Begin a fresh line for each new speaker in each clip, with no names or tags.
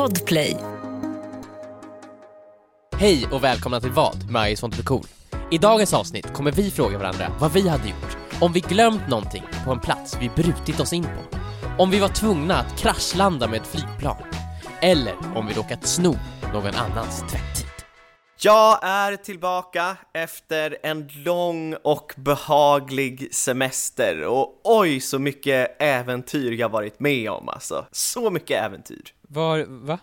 Podplay.
Hej och välkomna till Vad med Ice Want to be cool. I dagens avsnitt kommer vi fråga varandra vad vi hade gjort om vi glömt någonting på en plats vi brutit oss in på. Om vi var tvungna att kraschlanda med ett flygplan. Eller om vi råkat sno någon annans tvättid.
Jag är tillbaka efter en lång och behaglig semester och oj så mycket äventyr jag varit med om alltså. Så mycket äventyr.
Var, va?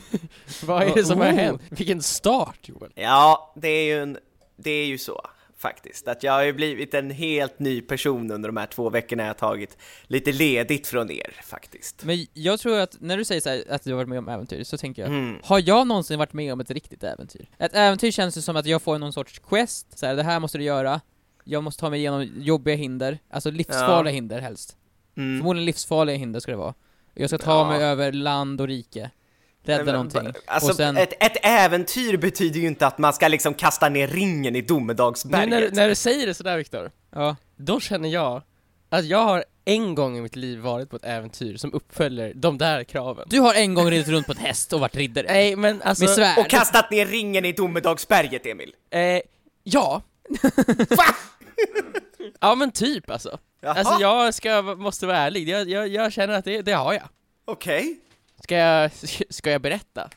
vad är det som har
Oh.
hänt? Vilken start Joel!
Ja, det är ju en, det är ju så faktiskt att jag har ju blivit en helt ny person under de här två veckorna jag har tagit lite ledigt från er faktiskt.
Men jag tror att, när du säger så här, att du har varit med om äventyr, så tänker jag,
Mm.
har jag någonsin varit med om ett riktigt äventyr? Ett äventyr känns ju som att jag får någon sorts quest, så här, det här måste du göra, jag måste ta mig igenom jobbiga hinder, alltså livsfarliga
Ja.
hinder helst.
Mm.
Förmodligen livsfarliga hinder ska det vara. Jag ska ta
Ja.
mig över land och rike, rädda
Nej, men,
någonting,
Alltså,
och sen...
ett, ett äventyr betyder ju inte att man ska liksom kasta ner ringen i domedagsberget.
när, när du säger det sådär Viktor,
Ja.
då känner jag att jag har en gång i mitt liv varit på ett äventyr som uppfyller de där kraven.
Du har en gång ridit runt på ett häst och varit riddare.
Nej men alltså...
Med svärd.
Och kastat ner ringen i domedagsberget, Emil.
Eh, ja. ja men typ alltså.
Jaha,
Alltså jag ska, måste vara ärlig, jag, jag, jag känner att det, det har jag.
okej.
Ska jag, ska jag berätta?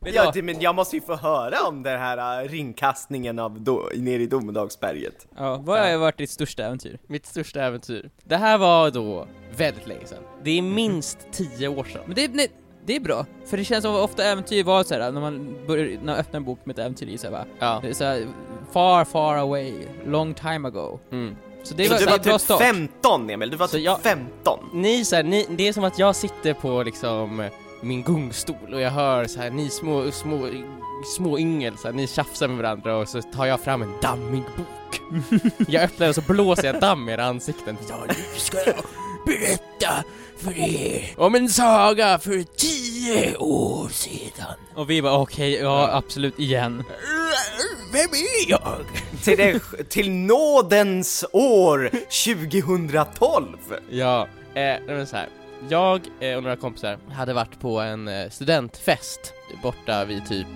Du
Ja, det, men jag måste ju få höra om den här uh, ringkastningen av do, ner i domedagsberget.
Ja, vad har varit ditt största äventyr?
Mitt största äventyr. Det här var då väldigt länge sedan. Det är minst tio år sedan.
Men det, nej, det är bra, för det känns som att ofta äventyr var såhär, när man börjar, när man öppnar en bok med ett äventyr i sig va?
Ja.
Det är såhär, far far away, long time ago.
Mm.
Så det var,
du var typ
start.
15 Emil, du var
Så
typ
jag-
15.
Ni, så här, ni, det är som att jag sitter på liksom min gungstol och jag hör så här, ni små, små, små yngel, så här, ni tjafsar med varandra och så tar jag fram en dammig bok. jag öppnar och så blåser jag damm i era ansikten. Ja, nu ska jag berätta för er om en saga för tio år sedan.
Och vi bara okej, ja absolut, igen.
Vem är jag?
Till, det, till nådens år 2012!
Ja, eh, men så här. Jag eh, och några kompisar hade varit på en eh, studentfest borta vid typ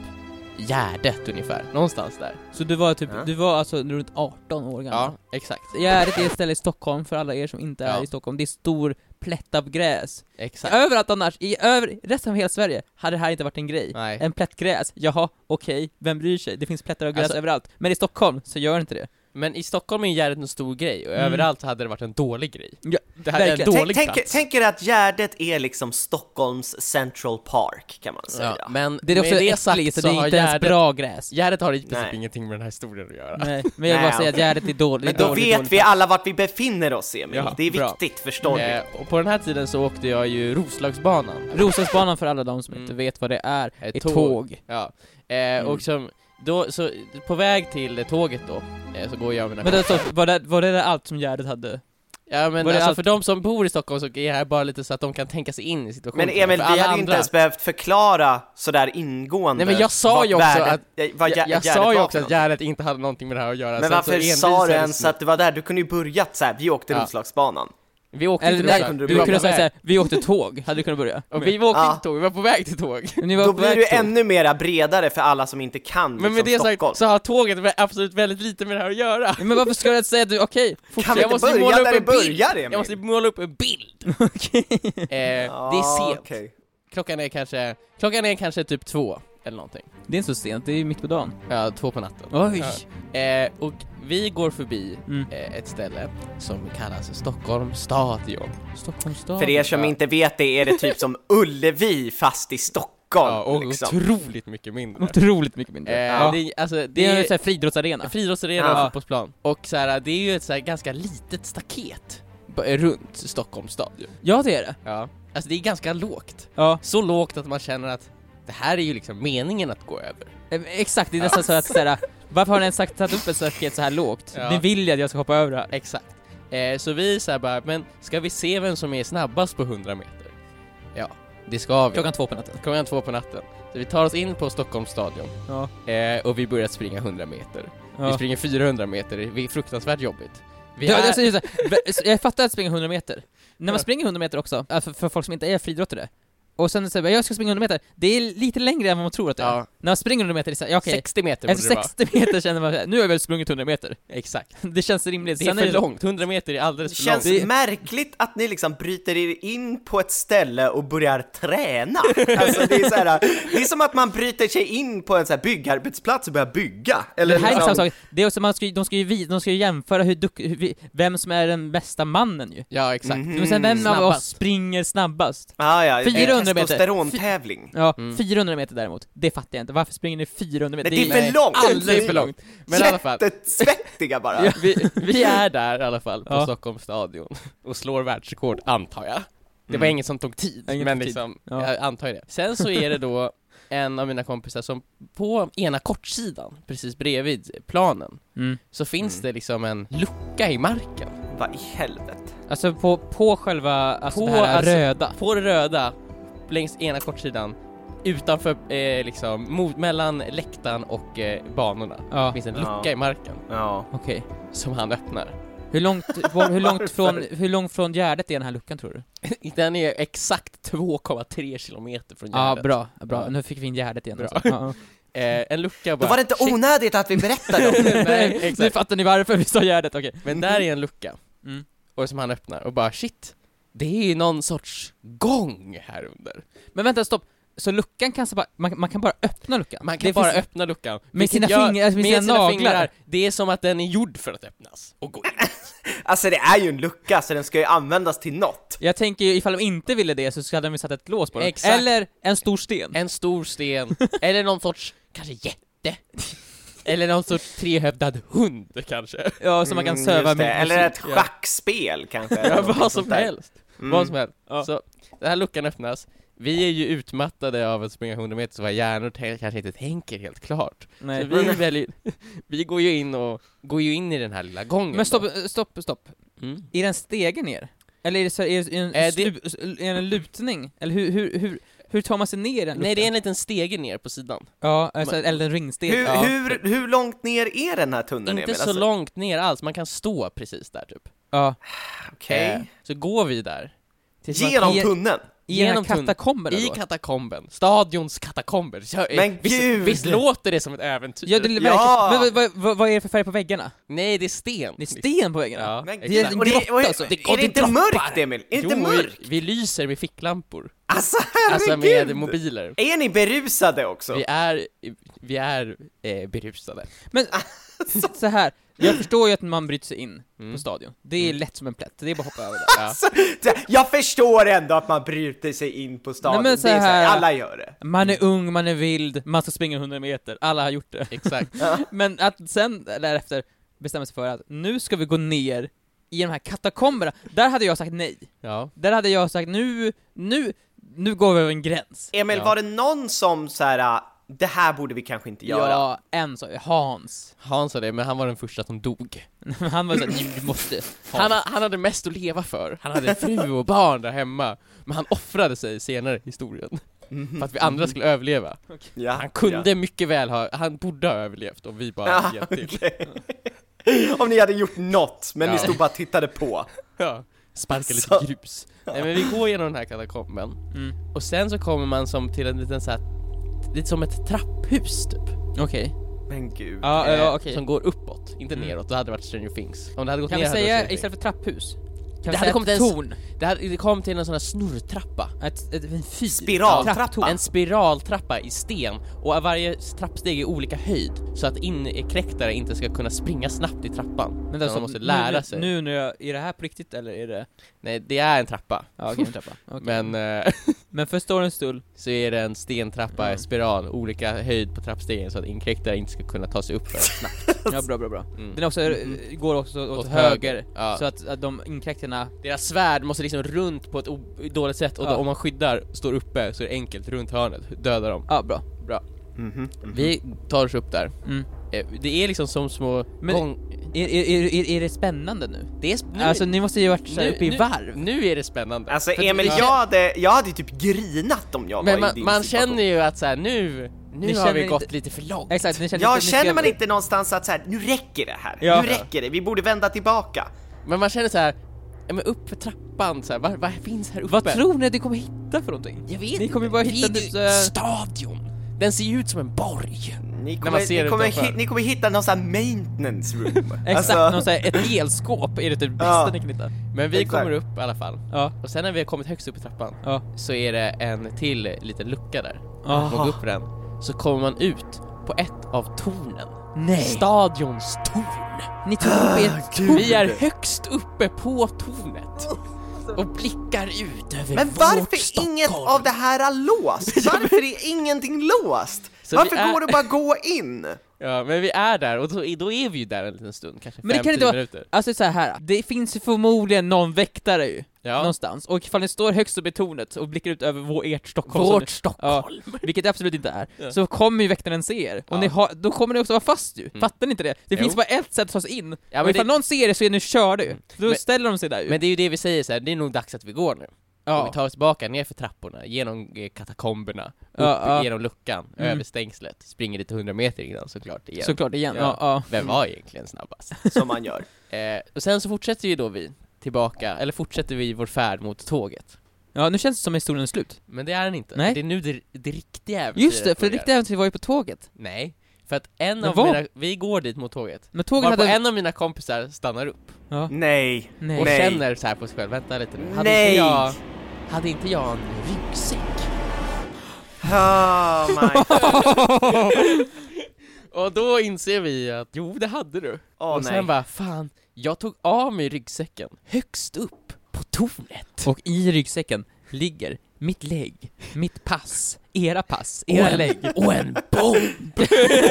Gärdet ungefär, någonstans där.
Så du var typ,
Ja.
du var alltså runt 18 år gammal?
Ja, exakt.
Gärdet är ett ställe i Stockholm, för alla er som inte är
Ja.
i Stockholm, det är stor plätt av gräs.
Exakt.
Överallt annars, i över, resten av hela Sverige, hade det här inte varit en grej.
Nej.
En plätt gräs, jaha, okej, vem bryr sig? Det finns plättar av gräs
Alltså-
överallt. Men i Stockholm så gör inte det.
Men i Stockholm är Gärdet en stor grej och
Mm.
överallt hade det varit en dålig grej.
Ja,
Det här är en.
Tänk,
dålig
tänk,
plats.
tänk er att Gärdet är liksom Stockholms Central Park kan man säga.
Ja, men
Det är också
det sagt
så det är inte ens
Gärdet,
bra gräs.
Gärdet har i princip ingenting med den här historien att göra.
Nej, men jag vill bara säga att. Gärdet är dåligt,
Men då
dåligt,
vet
dåligt.
vi alla vart vi befinner oss Emil,
Ja,
det är
bra.
viktigt, förstår du?
Eh, och på den här tiden så åkte jag ju Roslagsbanan.
Roslagsbanan för alla de som
Mm.
inte vet vad det är, är tåg.
Ja. Eh, Och som, då, så på väg till tåget då, eh, så går jag och mina
Men det,
kompisar.
så, var, det, var det där allt som Gärdet hade?
Ja men
det
alltså
allt-
för de som bor i Stockholm så är det här bara lite så att de kan tänka sig in i situationen.
Men Emil, vi hade ju inte ens behövt förklara sådär ingående
Nej men jag sa ju också
värdet-
att, jag, jag
Gärdet
sa ju också att. Gärdet inte hade någonting med det här att göra.
Men varför
så
sa du ens att du var där? Du kunde ju börjat såhär, vi åkte
Ja.
Roslagsbanan.
Vi åkte
Eller
inte
nej,
kunde
du
du
kunde säga såhär, vi åkte tåg, hade du kunnat börja?
Och vi åkte
Ja.
inte tåg, vi var på väg till tåg.
Ni var
Då blir det
tåg.
ännu mera bredare för alla som inte kan
Men
liksom,
med det
Stockholm.
sagt så har tåget absolut väldigt lite med det här att göra.
Men varför ska du säga att du, okej,
Kan vi
jag
inte
måste ju
börja
måla upp
där det
en bild.
börjar Emil?
Jag måste måla upp en bild.
Okej.
Eh, det är sent.
okej.
Klockan är kanske, klockan är kanske typ två, eller någonting.
Det är inte så sent, det är ju mitt på dagen.
Ja, två på natten.
Oj!
Ja. Eh, och vi går förbi
Mm.
eh, ett ställe som kallas Stockholm stadion.
Stockholms stad.
För er som inte vet det är det typ som Ullevi fast i Stockholm
Ja, och
liksom.
otroligt mycket mindre.
Otroligt mycket mindre.
Eh,
ja.
det, är- alltså, det,
Det är en sån friidrottsarena.
friidrottsarena
Ja.
och fotbollsplan. Och så här, det är ju ett så här ganska litet staket runt Stockholms stadion.
Ja, det är det.
Ja. Alltså det är ganska lågt.
Ja,
Så lågt att man känner att det här är ju liksom meningen att gå över.
exakt. Det är nästan så att såhär, varför har ni ens sagt tagit upp ett staket så här lågt?
Ja.
Ni vill ju att jag ska hoppa över det här.
Exakt. Eh, så vi säger bara, men ska vi se vem som är snabbast på 100 meter? Ja, det ska vi.
Klockan två på natten.
Klockan två på natten. Så vi tar oss in på Stockholms stadion
Ja.
eh, och vi börjar springa 100 meter. Vi
ja.
springer 400 meter, det är fruktansvärt jobbigt. Vi är...
jag, här, jag fattar att springa 100 meter. När man springer 100 meter också, för, för folk som inte är friidrottare, och sen säger jag ska springa 100 meter, det är lite längre än vad man tror att det är.
Ja.
När man springer 100 meter, det är okej,
60 meter
efter
borde det vara.
60 meter känner man nu har jag väl sprungit 100 meter.
Exakt.
Det känns rimligt.
Det är
Sen
för långt, 100 meter är
Det
alldeles för
känns
långt.
Det-
märkligt att ni liksom bryter er in på ett ställe och börjar träna. Alltså det är så här, det är som att man bryter sig in på en så här byggarbetsplats och börjar bygga. Eller
det här är inte
liksom-
samma sak, det är också, man ska, de ska ju, de ska ju jämföra hur, duck, hur vem som är den bästa mannen ju.
Ja, exakt.
Mhm.
Men sen vem av oss
Snabbast.
springer snabbast?
Ah, ja,
400 meter.
Testosterontävling.
Ja,
Mm.
400 meter däremot, det fattar jag inte. Varför springer ni 400 meter?
Men det är för långt!
Alldeles för långt. Men i alla fall,
Jättesvettiga bara.
Ja, vi, vi är där i alla fall på
Ja.
Stockholms stadion och slår världsrekord, antar jag. Det var
Mm.
inget som tog tid,
Inget
men
tog tid.
liksom,
Ja.
jag antar det. Sen så är det då en av mina kompisar som på ena kortsidan, precis bredvid planen,
Mm.
så finns
Mm.
det liksom en lucka i marken.
Vad i helvete?
Alltså på, på själva, alltså
På,
det här
alltså-
röda.
På det röda, längs ena kortsidan, utanför, eh, liksom, mot, mellan läktaren och eh, banorna,
Ja,
finns en
Ja.
lucka i marken
Ja.
okej.
som han öppnar.
Hur långt, hur långt från, hur långt från Gärdet är den här luckan tror du?
Den är exakt 2,3 kilometer från
Ja,
Gärdet.
bra, bra.
Ja.
Nu fick vi in Gärdet igen
Bra.
alltså. ja,
Eh, en lucka
Då
bara...
var det inte
Shit.
onödigt att vi berättade om det.
Nej,
Nej,
exakt.
nu fattar ni varför vi sa Gärdet, okej.
Men där är en lucka,
Mm.
och som han öppnar, och bara shit, det är ju någon sorts gång här under.
Men vänta, stopp. Så luckan kan så bara, man, man kan bara öppna luckan?
Man kan
Det
bara
finns-
öppna luckan.
Med sina
gör-
fingrar- med sina naglar.
fingrar. Det är som att den är gjord för att öppnas och gå in.
Alltså det är ju en lucka så den ska ju användas till något.
Jag tänker ju ifall de inte ville det så hade de ju satt ett lås på den.
Exakt.
Eller en stor sten.
En stor sten, eller någon sorts, kanske jätte. Eller någon sorts trehövdad hund kanske.
Ja, så man kan
Mm,
söva
det.
med
Eller ett
Ja.
schackspel kanske.
Ja, vad som helst.
Mm.
Vad som helst.
Ja.
Så, den här luckan öppnas, vi är ju utmattade av att springa 100 meter så våra hjärnor kanske inte tänker helt klart.
Nej.
Så vi väljer, vi går ju in och, går ju in i den här lilla gången
Men stopp,
då.
stopp, stopp.
Mm.
Är det en stege ner? Eller är det, så, är det en,
Eh, det-
är en lutning? Eller hur, hur, hur, hur tar man sig ner i den
Nej det är en liten stege ner på sidan.
Ja, alltså, eller en ringsteg.
Hur,
Ja.
hur, hur långt ner är den här tunneln
Inte så
Alltså,
långt ner alls, man kan stå precis där typ.
Ja.
Okej.
Eh, Så går vi där. man-
Genom tunneln?
Genom
katakomberna
I
då?
katakomben, stadions katakomber. Så, eh,
Men
visst,
gud!
visst låter det som ett äventyr?
Ja, det är
Ja!
Men vad, vad, vad är det för färg på väggarna?
Nej, det är sten.
Det är sten på väggarna?
Ja,
Men
det är en
och det,
grotta
och,
alltså.
är
Det- och
det
det
inte
droppar.
mörkt Emil? Är det inte mörkt?
Vi, vi lyser med ficklampor.
Alltså
Alltså
herregud!
med mobiler.
Är ni berusade också?
Vi är, vi är eh, berusade.
Men, så här. Jag förstår ju att man bryter sig in
Mm.
på stadion. Det är lätt som en plätt, det är bara att hoppa över det.
Alltså, så här, jag förstår ändå att man bryter sig in på stadion,
Nej, men så
det är så här,
här-
alla gör det.
Man är ung, man är vild, man ska springa 100 meter, alla har gjort det.
Exakt.
Men att sen därefter bestämma sig för att nu ska vi gå ner i de här katakomberna, där hade jag sagt nej.
Ja.
Där hade jag sagt nu, nu, nu går vi över en gräns.
Emil,
Ja.
var det någon som så här, "Ah, det här borde vi kanske inte göra?
Ja, en sa Hans.
Han sa det, men han var den första som dog.
Han var såhär, du måste.
Han, ha- han hade mest att leva för. Han hade fru och barn där hemma. Men han offrade sig senare i historien. För att vi andra skulle överleva.
Ja,
Han kunde mycket väl ha, han borde ha överlevt om vi bara
ja.
hjälpt till.
okej. Om ni hade gjort något, men ni
Ja.
stod bara och tittade på.
Ja. Sparka lite grus. Nej men vi går genom den här katakomben,
Mm.
och sen så kommer man som till en liten så här, lite som ett trapphus typ.
Okej.
Men gud.
Ja,
Eh,
ja okej.
Som går uppåt, inte
Mm.
neråt, då hade det varit Stranger Things. Om det hade gått
Kan
ner
vi
hade det
säga
Stranger
istället för trapphus? Kan
Det hade kommit en-
torn?
Det, hade, det kom till en sån här snurrtrappa.
Ett, ett, en fyr?
Spiraltrappa.
En spiraltrappa i sten, och varje trappsteg är olika höjd, så att inkräktare inte ska kunna springa snabbt i trappan.
Men
Men
alltså,
de måste lära
nu,
sig.
Nu när jag, är det här på riktigt eller är det?
Nej, det är en trappa.
Ja okej, en trappa. Okej.
Men eh,
Men för storyn skull,
så är det en stentrappa,
Mm.
spiral, olika höjd på trappstegen så att inkräktare inte ska kunna ta sig upp för snabbt.
ja bra bra bra.
Mm.
Den också, går också åt,
Åt
höger,
höger, ja.
så att, att de inkräktarna,
Deras svärd måste liksom runt på ett dåligt sätt och
Ja.
då, om man skyddar, står uppe, så är det enkelt runt hörnet, döda dem.
ja bra.
Mhm, mhm.
Vi tar oss upp där.
Mm.
Eh, Det är liksom som små
Men-
gång...
Är, är, är, är, det spännande nu?
Det är sp- nu,
Alltså ni måste ju varit
nu-
uppe i
nu-
varv.
Nu är det spännande.
Alltså
För
Emil, jag hade, jag hade typ grinat om jag
Men
var i
man,
din
man
situation.
känner ju att så här, nu, nu
Ni
har vi
inte-
gått lite för långt.
Exakt, ni känner
Ja,
inte-
känner
ska-
man inte någonstans att så här, nu räcker det här,
Ja.
nu räcker det, vi borde vända tillbaka.
Men man känner så här. Ja, men upp för trappan så här, vad, vad finns här uppe?
Vad tror ni att ni kommer hitta för någonting?
Jag vet
Ni kommer ju bara
inte.
hitta
Det är
typ
Stadion! Den ser ju ut som en borg.
Ni
man
kommer,
ser
ni, kommer
utanför.
hi, ni kommer hitta någon sån här maintenance room.
Exakt,
Alltså,
någon så här, ett elskåp är det typ bästa
Ja.
ni kan hitta.
Men vi
Exakt.
kommer upp i alla fall.
Ja,
Och sen när vi har kommit högst upp i trappan
ja.
så är det en till liten lucka där.
Aha.
Man går upp för den, så kommer man ut på ett av tornen.
Nej!
Stadions torn.
Ni tog upp er
Gud.
Vi är högst uppe på tornet och blickar ut över
Men
vårt
varför
Stockholm.
inget av det här är låst? Varför är ingenting låst?
Så
Varför
är-
går det bara gå in?
Ja, men vi är där och då, då är vi ju där en liten stund, kanske
Men det kan
5-10
inte vara-
minuter.
Alltså så här, det finns ju förmodligen någon väktare ju,
Ja.
någonstans. Och ifall ni står högst upp i tornet och blickar ut över vår, ert Stockholm,
Vårt
ni-
Stockholm.
vilket det absolut inte är,
Ja.
så kommer ju väktaren se er. Och
Ja.
ni har, då kommer ni också vara fast ju. Fattar ni inte det? Det
Jo.
finns bara ett sätt att ta sig in.
Ja,
och
men
ifall
det-
någon ser er så är ni körda ju. Då
Men-
ställer de sig där ju.
Men det är ju det vi säger så här, det är nog dags att vi går nu.
Ja.
Och vi tar oss tillbaka ner för trapporna, genom eh, katakomberna, upp
Ja, ja.
genom luckan,
Mm.
över stängslet, springer lite hundra meter innan såklart igen.
Såklart igen.
Ja. Vem var egentligen snabbast?
Som man gör.
eh, och sen så fortsätter ju då vi tillbaka, eller fortsätter vi vår färd mot tåget.
ja, nu känns det som historien är slut.
Men det är den inte.
Nej.
Det är nu det, det riktiga äventyret
Just det, för det riktiga äventyret var ju på tåget.
Nej, för att en
Men
av mina, vi går dit mot tåget.
Men tåget hade...
en av mina kompisar stannar upp
Ja.
Nej.
Nej.
och
Nej.
känner så här på sig själv, vänta lite nu. Hade
Nej.
jag, hade inte jag en ryggsäck?
Oh my
Och då inser vi att jo, det hade du.
Åh,
och sen
nej.
bara, fan, jag tog av mig ryggsäcken högst upp på tornet.
Och i ryggsäcken ligger mitt lägg, mitt pass, era pass,
Och
era
en,
lägg.
och en bomb!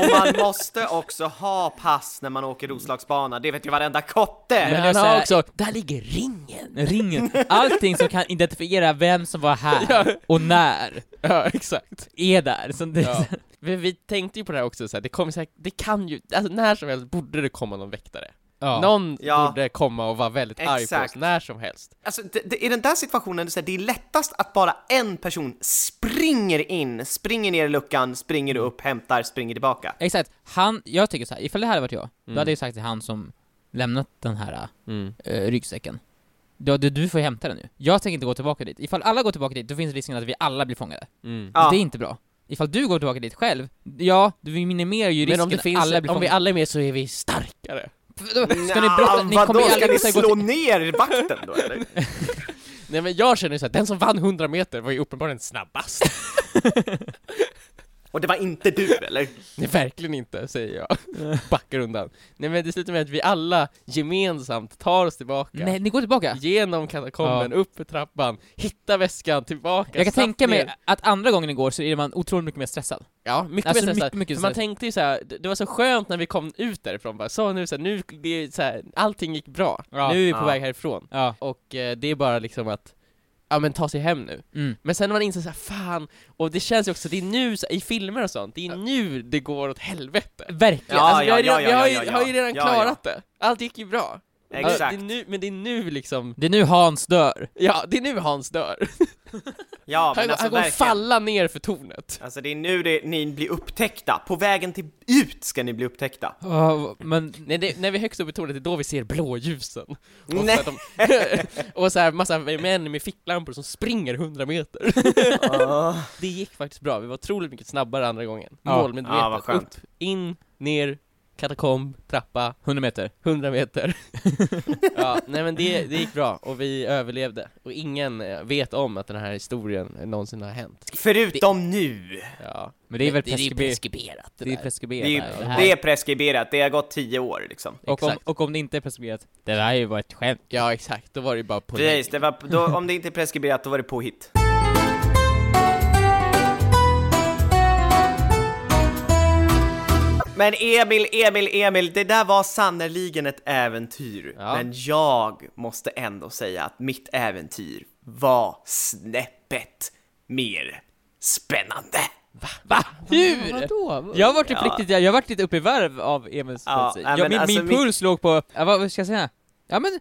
Och man måste också ha pass när man åker Roslagsbana, det vet ju varenda kotte!
Men han har också, där ligger ringen!
Ringen, allting som kan identifiera vem som var här
Ja.
och när
Ja, exakt.
är där. Så det,
Ja. Vi, vi tänkte ju på det här också, så här, det kommer säkert, det kan ju, alltså när som helst borde det komma någon väktare.
Ja.
Någon
Ja.
borde komma och vara väldigt arg på
Exakt.
oss, när som helst.
Alltså, det, det, i den där situationen, det är, det lättast att bara en person springer in, springer ner i luckan, springer upp, hämtar, springer tillbaka.
Exakt, han, jag tycker så här, ifall det här hade varit jag,
Mm.
då hade jag sagt till han som lämnat den här
Mm.
äh, ryggsäcken då, du, du får ju hämta den nu. Jag tänker inte gå tillbaka dit. Ifall alla går tillbaka dit, då finns risken att vi alla blir fångade.
Mm.
Ja.
Det är inte bra. Ifall du går tillbaka dit själv, ja, du minimerar ju risken
Men
att alla blir
om vi
fångade.
alla är med så är vi starkare.
Ska ni brotta, ni
vadå,
kommer ju
ska ni slå
till...
ner vakten då eller?
Nej men jag känner så att den som vann 100 meter var ju uppenbarligen snabbast.
Och det var inte du eller?
Nej verkligen inte, säger jag. Backar undan. Nej men det slutar med att vi alla gemensamt tar oss tillbaka.
Nej, ni går tillbaka.
Genom katakomben, upp för trappan, hitta väskan, tillbaka,
Jag kan tänka mig
ner.
att andra gången ni går så är man otroligt mycket mer stressad.
Ja, mycket
Alltså,
mer stressad.
mycket, mycket
För man
stressad.
tänkte ju så här, det var så skönt när vi kom ut därifrån bara, så nu så här, nu, det är så här, allting gick bra.
Ja.
nu är vi på
Ja.
väg härifrån.
Ja.
Och eh, det är bara liksom att, ja men ta sig hem nu.
Mm.
Men sen när man inser såhär, fan, och det känns ju också, det är nu, så, i filmer och sånt, det är nu det går åt helvete.
Verkligen.
Ja,
alltså, har,
ja,
redan,
ja,
vi har,
ja,
ju,
ja,
har ju redan
ja,
klarat det. Allt gick ju bra.
Exakt.
det är nu, men det är nu liksom,
Det är nu Hans dör.
ja, det är nu Hans dör.
Ja men
han
alltså
han kommer falla ner för tornet.
Alltså det är nu det, ni blir upptäckta, på vägen till ut ska ni bli upptäckta.
Ja, men...
Nej, det, när vi är högst upp i tornet, det är då vi ser blåljusen. Och,
Nej.
så, de, och så här massa män med ficklampor som springer 100 meter. Det gick faktiskt bra, vi var otroligt mycket snabbare andra gången. Målmedvetet.
Ja, vad skönt.
Upp, in, ner, katakomb, trappa,
100 meter.
100 meter. ja, nej men det, det gick bra, och vi överlevde. Och ingen eh, vet om att den här historien någonsin har hänt.
Förutom nu.
Ja.
Men det är väl
det är ju
preskriber-
preskriberat det
Det är
där.
preskriberat.
Det är, ju-
det här-
det är preskriberat, det har gått tio år liksom.
och, om,
Exakt.
och om det inte är preskriberat, det där är ju bara ett skämt.
Ja exakt, då var det ju bara på
Precis, det var, då, om det inte är preskriberat då var det påhitt. Men Emil, Emil, Emil, det där var sannerligen ett äventyr.
Ja.
Men jag måste ändå säga att mitt äventyr var snäppet mer spännande.
Va?
Hur?
Vadå?
Jag har varit
Ja.
riktigt, jag, jag har varit lite uppe i varv av Emils
Ja,
ja,
men
min,
alltså
min
mitt-
puls låg på, vad ska jag säga? Ja men,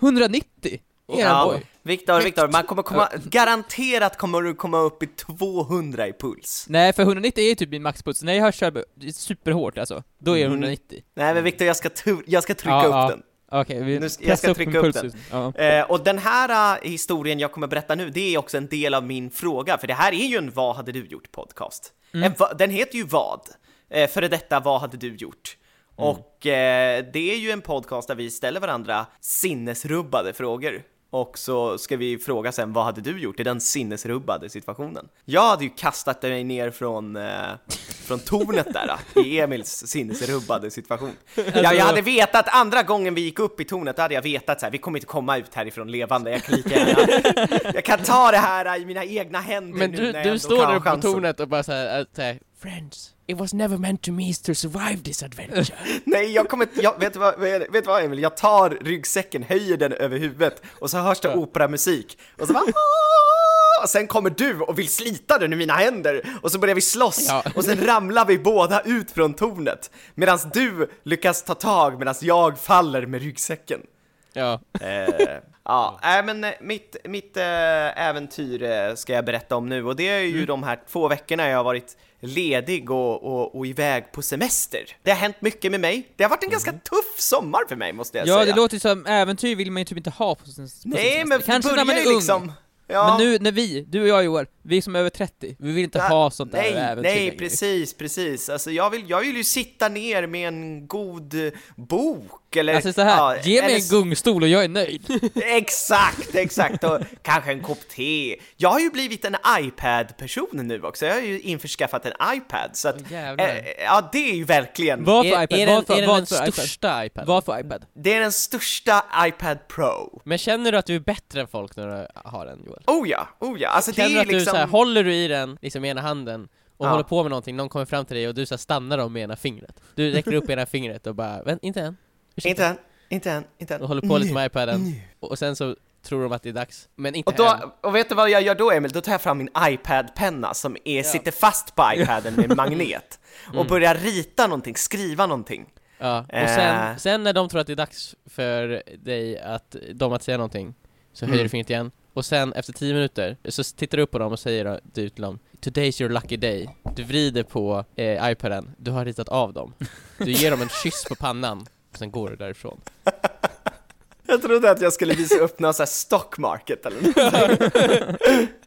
190!
Ja. Viktor, Viktor, man kommer komma, garanterat kommer du komma upp i 200 i puls.
Nej för 190 är ju typ min maxpuls, när jag kör superhårt alltså, då är det
Mhm.
190.
Nej men Viktor, jag ska, jag ska trycka
Ja,
upp
ja.
den.
Okej, vi
ska- jag ska
upp
trycka upp den.
Ja.
Eh, och den här eh, historien jag kommer berätta nu, det är också en del av min fråga, för det här är ju en Vad hade du gjort podcast. Va- den heter ju Vad? Eh, före detta Vad hade du gjort? Och eh, det är ju en podcast där vi ställer varandra sinnesrubbade frågor. Och så ska vi fråga sen, vad hade du gjort i den sinnesrubbade situationen? Jag hade ju kastat mig ner från, eh, från tornet där, i Emils sinnesrubbade situation. Ja, jag hade vetat, andra gången vi gick upp i tornet, då hade jag vetat så här, vi kommer inte komma ut härifrån levande, jag kan lika gärna, jag kan ta det här i mina egna händer
Men
nu
du,
när jag
du
ändå
står
kan
där uppe på
chansen."
tornet och bara såhär, att, såhär, Friends, it was never meant to me to survive this adventure.
Nej, jag kommer inte, jag, vet, du vad, vet du vad Emil? Jag tar ryggsäcken, höjer den över huvudet och så hörs det operamusik och så bara och sen kommer du och vill slita den ur mina händer och så börjar vi slåss
Ja.
och sen ramlar vi båda ut från tornet medan du lyckas ta tag medan jag faller med ryggsäcken.
ja.
Eh, ja, äh, men eh, mitt, mitt eh, äventyr eh, ska jag berätta om nu och det är ju de här två veckorna jag har varit ledig och, och, och iväg på semester. Det har hänt mycket med mig. Det har varit en ganska tuff sommar för mig måste jag
Ja,
säga.
det låter ju som äventyr vill man ju typ inte ha på sin, på sin
Nej,
semester.
men
Kanske när man är ung.
liksom... Ja.
Men nu när vi, du och jag Joel, vi som är över 30, vi vill inte
Ja,
ha sånt där
nej,
äventyr
Nej,
längre.
precis, precis. Alltså jag vill, jag vill ju sitta ner med en god bok eller...
Alltså så här,
ja,
ge mig
eller
en gungstol och jag är nöjd.
Exakt, exakt! Och kanske en kopp te. Jag har ju blivit en iPad-person nu också, jag har ju införskaffat en iPad, så att... Eh, ja, det är ju verkligen...
Vad för
är,
iPad?
är den,
Vad för,
är den den
iPad?
största iPaden?
Vad för iPad?
Det är den största iPad Pro.
Men känner du att du är bättre än folk när du har den Joel?
Oh ja, oh ja, alltså det
Känner du
är
att du
liksom...
så här, håller du i den liksom med ena handen och
Ja.
håller på med någonting, någon kommer fram till dig och du så här, stannar dem med ena fingret? Du räcker upp ena fingret och bara, vänt, inte än. Ursäkta."
Inte än, inte än, inte än.
Och håller på lite med iPaden,
nu.
och sen så tror de att det är dags, men inte
Och, då,
än.
och vet du vad jag gör då Emil? Då tar jag fram min iPad-penna som är, sitter fast på iPaden med en magnet och
Mm.
börjar rita någonting, skriva någonting.
Ja, och
Eh.
sen, sen när de tror att det är dags för dig att, de att säga någonting, så höjer
Mm.
du fingret igen. Och sen efter 10 minuter, så tittar du upp på dem och säger då- du till dem Today's your lucky day. Du vrider på eh, iPaden, du har ritat av dem. Du ger dem en kyss på pannan, sen går du därifrån.
Jag trodde att jag skulle visa upp någon sån här stock market eller något.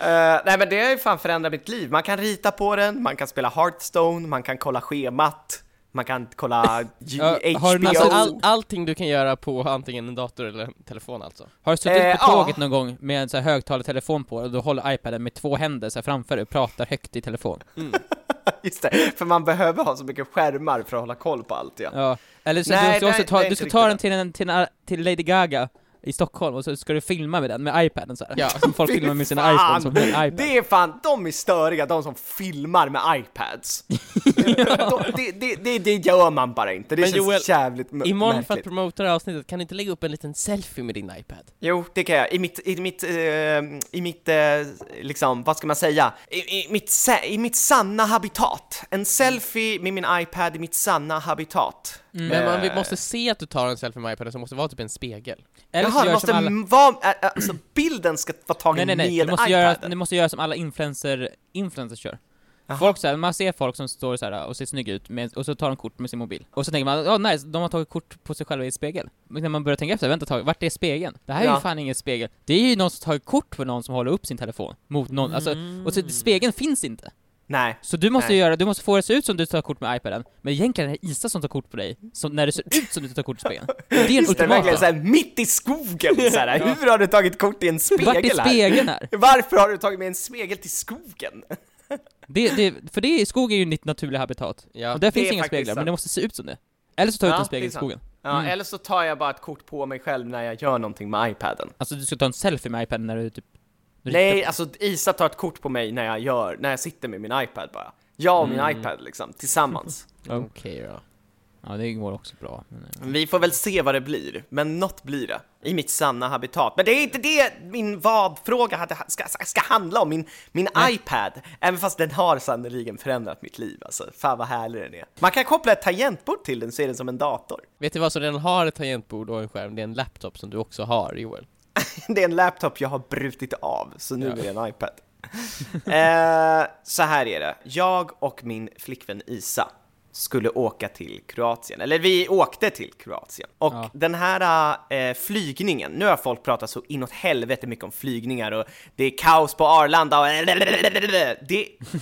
Eh, nej men det har ju fan förändrat mitt liv. Man kan rita på den, man kan spela Hearthstone, man kan kolla schemat, man kan kolla G-
Ja, har du.
Alltså all, allting du kan göra på antingen en dator eller en telefon alltså.
Har du suttit
Eh,
på tåget någon gång med en så här högtalartelefon på och du håller iPaden med två händer så här framför dig och pratar högt i telefon?
Just det, för man behöver ha så mycket skärmar för att hålla koll på allt ja.
Ja, eller så
Nej,
du ska, också
nej,
ta,
nej,
du ska ta den till, en, till, en, till Lady Gaga i Stockholm och så ska du filma med den, med iPaden så här.
Ja.
Som folk filmar med sina iPhones som en iPad.
Det är fan, de är störiga, de som filmar med iPads. de, det, det, det, det gör man bara inte, det
Men
känns
Joel,
jävligt m-
Imorgon för att
märkligt.
promota det här avsnittet, kan du inte lägga upp en liten selfie med din iPad?
Jo, det kan jag. I mitt, i mitt, eh, i mitt, eh, liksom, vad ska man säga? I, i, mitt, I mitt sanna habitat. En selfie med min iPad i mitt sanna habitat.
Men man
Eh,
måste se att du tar en selfie med iPaden som måste vara typ en spegel.
Eller så
Jaha, det måste
alla...
vara, ä- ä- alltså bilden ska vara tagen
Nej nej nej,
med
du måste, göra,
iPaden.
du måste göra som alla influencer, influencers gör.
Jaha.
Folk så här, man ser folk som står så här och ser snygga ut, med, och så tar de kort med sin mobil. Och så tänker man, ja nice, de har tagit kort på sig själva i en spegel. Men när man börjar tänka efter, vänta ett tag, vart är spegeln? Det här är
Ja.
ju fan ingen spegel. Det är ju någon som tagit kort på någon som håller upp sin telefon. Mot någon, alltså, och så, spegeln finns inte.
Nej.
Så du måste
Nej.
göra, du måste få det att se ut som du tar kort med iPaden, men egentligen är det Isa som tar kort på dig, som, när det ser ut som du tar kort i spegeln. Det är
Just det, verkligen
ultimata.
såhär mitt i skogen såhär. Hur har du tagit kort i en spegel
Vart är
här?
spegeln här?
Varför har du tagit med en spegel till skogen?
Det, det, för det, skog är ju ditt naturliga habitat.
Ja.
och där
det
finns
är
inga speglar, men
sant.
det måste se ut som det. Eller så tar du
Ja,
ut en spegel
är
i skogen.
Ja,
Mm.
eller så tar jag bara ett kort på mig själv när jag gör någonting med iPaden.
Alltså du ska ta en selfie med iPaden när du typ...
Nej, alltså Isa tar ett kort på mig när jag gör, när jag sitter med min iPad bara. Jag och min
Mm.
iPad liksom, tillsammans.
Okej då.
Ja, det går också bra. Men, eh,
Vi får väl se vad det blir, men något blir det. I mitt sanna habitat. Men det är inte det min vad-fråga hade, ska, ska, handla om, min, min iPad. Även fast den har sannoliken förändrat mitt liv alltså. Fan vad härlig den är. Man kan koppla ett tangentbord till den, så är den som en dator.
Vet du vad som redan har ett tangentbord och en skärm? Det är en laptop som du också har, Joel.
Det är en laptop jag har brutit av, så nu
Ja.
är det en iPad. eh, så här är det, jag och min flickvän Isa, skulle åka till Kroatien, eller vi åkte till Kroatien. Och
Ja.
den här eh, flygningen, nu har folk pratat så inåt helvete mycket om flygningar och det är kaos på Arlanda och det,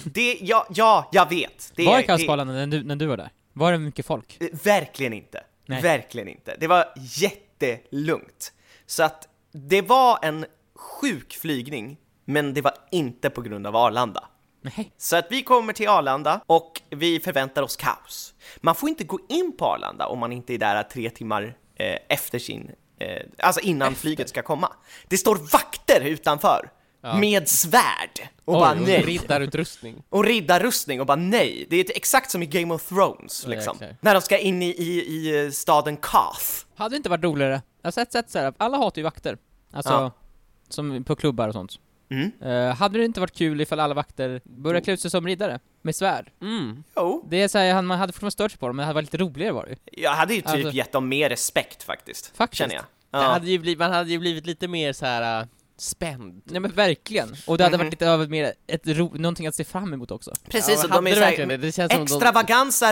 det, ja, ja, jag vet. Det,
Var det kaos på Arlanda när du, när du var där? Var det mycket folk?
Eh, Verkligen inte.
Nej.
Verkligen inte. Det var jättelugnt. Så att det var en sjuk flygning, men det var inte på grund av Arlanda.
Nej.
Så att vi kommer till Arlanda och vi förväntar oss kaos. Man får inte gå in på Arlanda om man inte är där tre timmar eh, efter sin, eh, alltså innan flyget ska komma. Det står vakter utanför
Ja.
med svärd och
Oj,
bara
och
nej.
riddarutrustning.
Och riddarrustning och bara nej. Det är exakt som i Game of Thrones
Ja,
liksom.
exakt.
När de ska in i, i, i staden Kath.
Hade det inte varit roligare? Jag har sett, sett så här, alla hatar ju vakter. Alltså,
Ja.
som på klubbar och sånt.
Mm.
Eh, hade det inte varit kul ifall alla vakter började klä ut sig som riddare? Med svärd?
Mm.
Jo,
Det är såhär, man hade fortfarande stört sig på dem, men det hade varit lite roligare var det
jag hade ju typ
Alltså-
gett dem mer respekt faktiskt.
Faktiskt.
Känner jag.
Det
Ja.
hade ju blivit, man hade ju blivit lite mer så här spänd.
Nej men verkligen. Och det hade
Mhm.
varit lite av mer, ett ro, någonting att se fram emot också.
Precis,
Ja,
och de är
det
så
verkligen det? Det känns som de-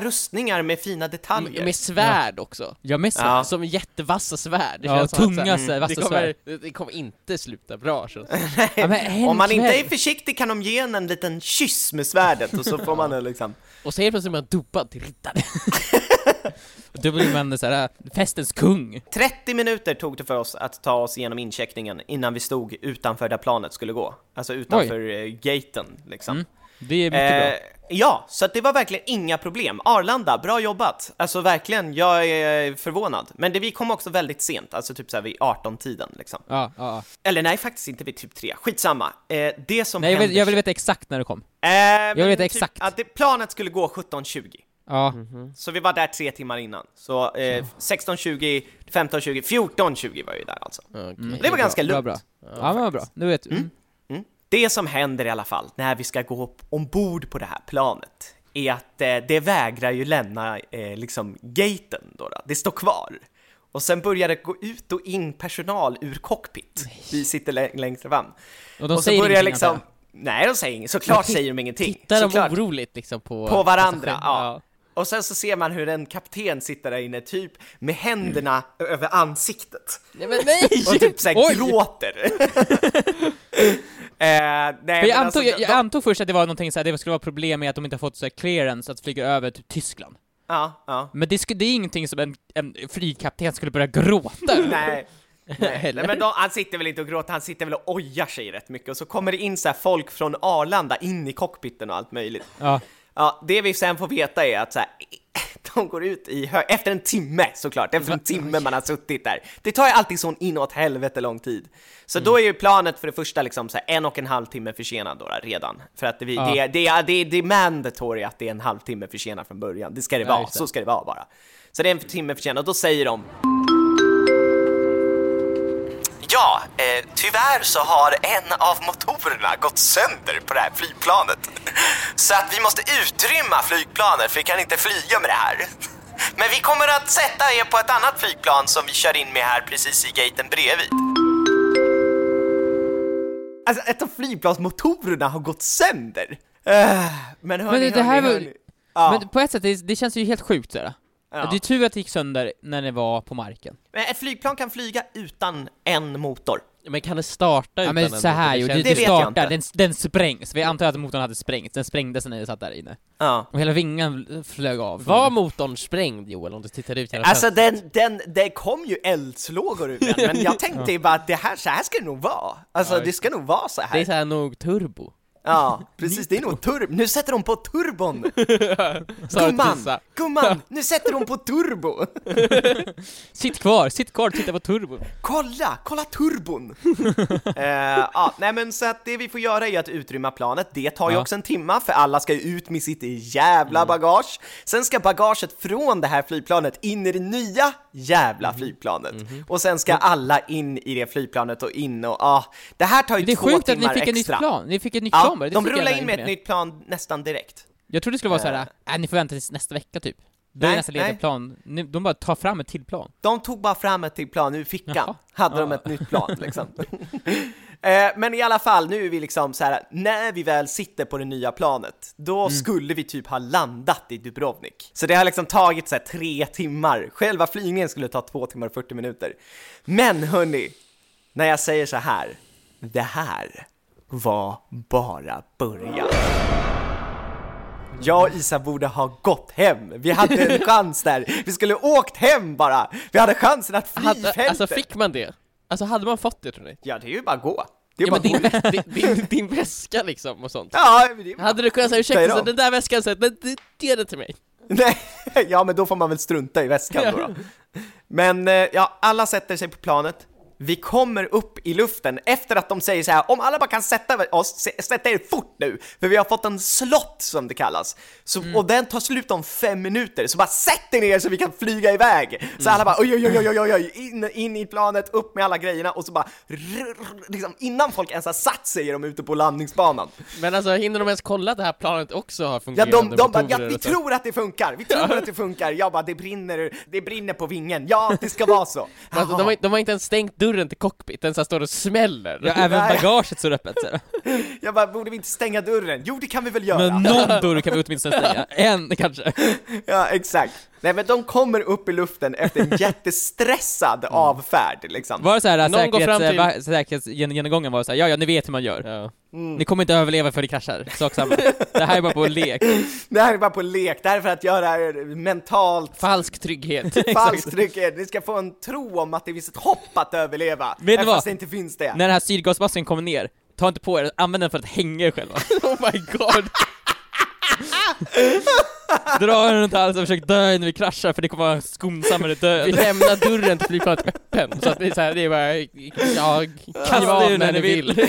rustningar med fina detaljer.
Med svärd också.
Ja, med svärd.
Ja.
Som jättevassa svärd. Det
Ja, tunga
här,
vassa
det, kommer,
svärd.
det- kommer inte sluta bra känns det.
Ja,
Om man inte är försiktig kan de ge en en liten kyss med svärdet och så får man liksom...
Och så helt plötsligt är man dubbad till riddare.
Och Då blir man såhär, festens kung.
30 minuter tog det för oss att ta oss igenom incheckningen innan vi stod utanför där planet skulle gå. Alltså utanför eh, gaten liksom.
Mm, Det är mycket
Eh,
bra.
ja, så det var verkligen inga problem. Arlanda, bra jobbat! Alltså verkligen, jag är förvånad. Men det, vi kom också väldigt sent, alltså typ såhär vid 18-tiden liksom.
Ja, ja, ja.
Eller nej, faktiskt inte vid typ 3. Skitsamma. Eh, det som
Nej, jag vill, jag vill veta exakt när du kom.
Eh,
vill
men
veta
typ
exakt.
Att det, planet skulle gå 17.20.
Ja.
Så vi var där tre timmar innan. Så eh, 16.20, 15.20, 14.20 var vi där alltså.
Okay.
Det var ganska lugnt.
bra. Ja, men vad bra. Du vet. Mm.
Mm. Det som händer i alla fall när vi ska gå ombord på det här planet är att eh, det vägrar ju lämna eh, liksom gaten då, då. Det står kvar. Och sen börjar det gå ut och in personal ur cockpit. Vi sitter lä- längst fram.
Och de
och så
säger
börjar
ingenting,
liksom...
antar
Nej, de säger inget. Såklart säger de ingenting.
Tittar de
Såklart.
oroligt liksom på...
På varandra,
alltså,
ja. Och sen så ser man hur en kapten sitter där inne, typ med händerna över ansiktet.
Nej men nej!
Och typ såhär gråter. eh, nej,
jag, antog,
alltså,
jag, jag
de-
antog först att det var någonting såhär, det skulle vara problem med att de inte har fått så här clearance att flyga över typ Tyskland.
Ja, ja.
Men det, skulle, det är ingenting som en, en flygkapten skulle börja gråta.
Nej. Nej, nej, men då, han sitter väl inte och gråter, han sitter väl och ojar sig rätt mycket och så kommer det in så folk från Arlanda in i cockpiten och allt möjligt.
Ja.
Ja, det vi sen får veta är att så här, de går ut i hö- efter en timme såklart, efter en timme man har suttit där. Det tar ju alltid sån inåt helvete lång tid. Så
Mm.
då är ju planet för det första liksom så här en och en halv timme försenad då, redan. För att vi,
Ja.
det, är- det, det, det är mandatory att det är en halvtimme försenad från början. Det ska det
Ja,
vara, så ska det vara bara. Så det är en timme försenad och då säger de Ja, eh, tyvärr så har en av motorerna gått sönder på det här flygplanet. Så att vi måste utrymma flygplanet för vi kan inte flyga med det här. Men vi kommer att sätta er på ett annat flygplan som vi kör in med här precis i gaten bredvid. Alltså ett av flygplansmotorerna har gått sönder. Uh, men hörni,
Men det här
hörni,
var-
hörni. Ja.
Men på ett sätt, det, det känns ju helt sjukt sådär.
Ja.
Det är tur att det gick sönder när det var på marken.
Men ett flygplan kan flyga utan en motor.
Men kan det starta
Ja
utan
men
en
så här
motor? Det
det,
känns-
det
startar, den, den sprängs. Vi antar att motorn hade sprängts, den sprängdes när jag satt där inne.
Ja.
Och hela vingan flög av.
Var motorn sprängd Joel, om du tittar ut genom
Alltså den, den, det kom ju eldslågor ur den, men jag tänkte ju bara att det här, så här ska det nog vara. Alltså
Ja,
det ska nog vara så här.
Det är såhär nog turbo.
Ja, precis, det är nog turbo. Nu sätter de på turbon! Gumman! Gumman! Nu sätter de på turbo!
Sitt kvar, sitt kvar, titta på turbon.
Kolla! Kolla turbon! Eh, ja, nej men så att det vi får göra är att utrymma planet. Det tar ju
Ja.
också en timma för alla ska ju ut med sitt jävla bagage. Sen ska bagaget från det här flygplanet in i det nya jävla flygplanet. Och sen ska alla in i det flygplanet och in och ah, det här tar ju
Det är
två
sjukt att ni
timmar
fick ett nytt
extra.
plan, ni fick ett nytt
Ja,
plan bara.
De rullar in med ett nytt plan nästan direkt.
Jag trodde det skulle vara såhär,
Eh.
äh, ni får vänta tills nästa vecka typ. Då är nästa lediga plan, de bara tar fram ett till plan.
De tog bara fram ett till plan ur fickan,
Jaha.
hade de
Ja.
ett nytt plan liksom. Eh, Men i alla fall, nu är vi liksom så här. när vi väl sitter på det nya planet, då
Mm.
skulle vi typ ha landat i Dubrovnik. Så det har liksom tagit så här tre timmar, själva flygningen skulle ta två timmar och 40 minuter. Men hörni, när jag säger så här, det här var bara början. Jag och Isa borde ha gått hem. Vi hade en chans där. Vi skulle åkt hem bara. Vi hade chansen att fly
Hade,
fältet.
alltså fick man det? Alltså hade man fått det tror ni?
Ja, det är ju bara att gå. Det är
Ja
bara
men
gå.
din, din, din, din väska liksom och sånt.
Ja, men det är bara-
Hade du kunnat säga ursäkta, så den där väskan, så, men det- ge den till mig.
Nej, ja men då får man väl strunta i väskan då. då. Men eh, ja, alla sätter sig på planet. Vi kommer upp i luften efter att de säger så här: om alla bara kan sätta oss, sätta er fort nu, för vi har fått en slott som det kallas. Så, Och den tar slut om fem minuter, så bara sätt er ner så vi kan flyga iväg! Så alla bara oj oj oj oj oj, oj in, in i planet, upp med alla grejerna och så bara rrr, liksom, innan folk ens har satt sig är de ute på landningsbanan.
Men alltså hinner de ens kolla att det här planet också har
Ja,
fungerande
de, de bara, ja, vi tror att det funkar, vi tror att det funkar, jag bara, det brinner, det brinner på vingen, ja, det ska vara så.
Alltså, de, har, de har inte ens stängt dörren till cockpit, den så här står och smäller.
Ja, även
Nej.
bagaget står öppet. Så. här.
Jag bara, borde vi inte stänga dörren? Jo, det kan vi väl göra.
Men någon dörr kan vi åtminstone stänga. En kanske.
Ja, exakt. Nej, men de kommer upp i luften efter en jättestressad avfärd, liksom.
Var det såhär,
Någon går fram
säkerhets,
till-
säkerhetsgenomgången var såhär, ja ja ni vet hur man gör.
Ja.
Ni kommer inte överleva för det kraschar, sak samma. Det här är bara på lek.
Det här är bara på lek, det här är för att göra mentalt
Falsk trygghet.
falskt tryck. Ni ska få en tro om att det finns ett hopp att överleva,
Vet ni
fast det inte finns det.
När den här syrgasmasken kommer ner, ta inte på er, använd den för att hänga er själva.
oh my god.
Dra den runt halsen och försök dö innan vi kraschar för det kommer vara skonsammare
Vi
död.
lämnar dörren till flygplanet öppen, så att det är så här, det är bara, ja,
Kasta
av när ni vill.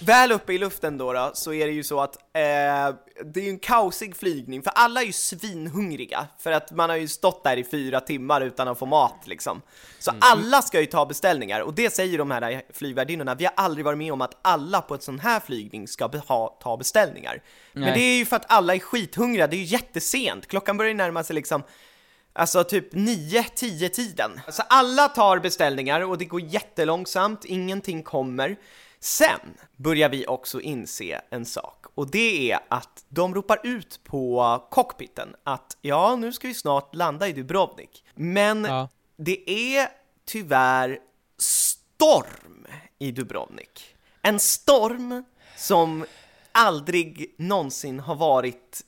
Väl uppe i luften då, då så är det ju så att eh, det är ju en kaosig flygning, för alla är ju svinhungriga, för att man har ju stått där i fyra timmar utan att få mat liksom. Så alla ska ju ta beställningar, och det säger de här flygvärdinnorna, vi har aldrig varit med om att alla på ett sån här flygning ska ha, ta beställningar. Men
Nej.
det är ju för att alla är skithungriga, ju jättesent, klockan börjar närma sig liksom Alltså typ 9-10 tiden. Så alla tar beställningar och det går jättelångsamt, ingenting kommer. Sen börjar vi också inse en sak och det är att de ropar ut på cockpiten att ja, nu ska vi snart landa i Dubrovnik. Men
Ja.
det är tyvärr storm i Dubrovnik. En storm som aldrig någonsin har varit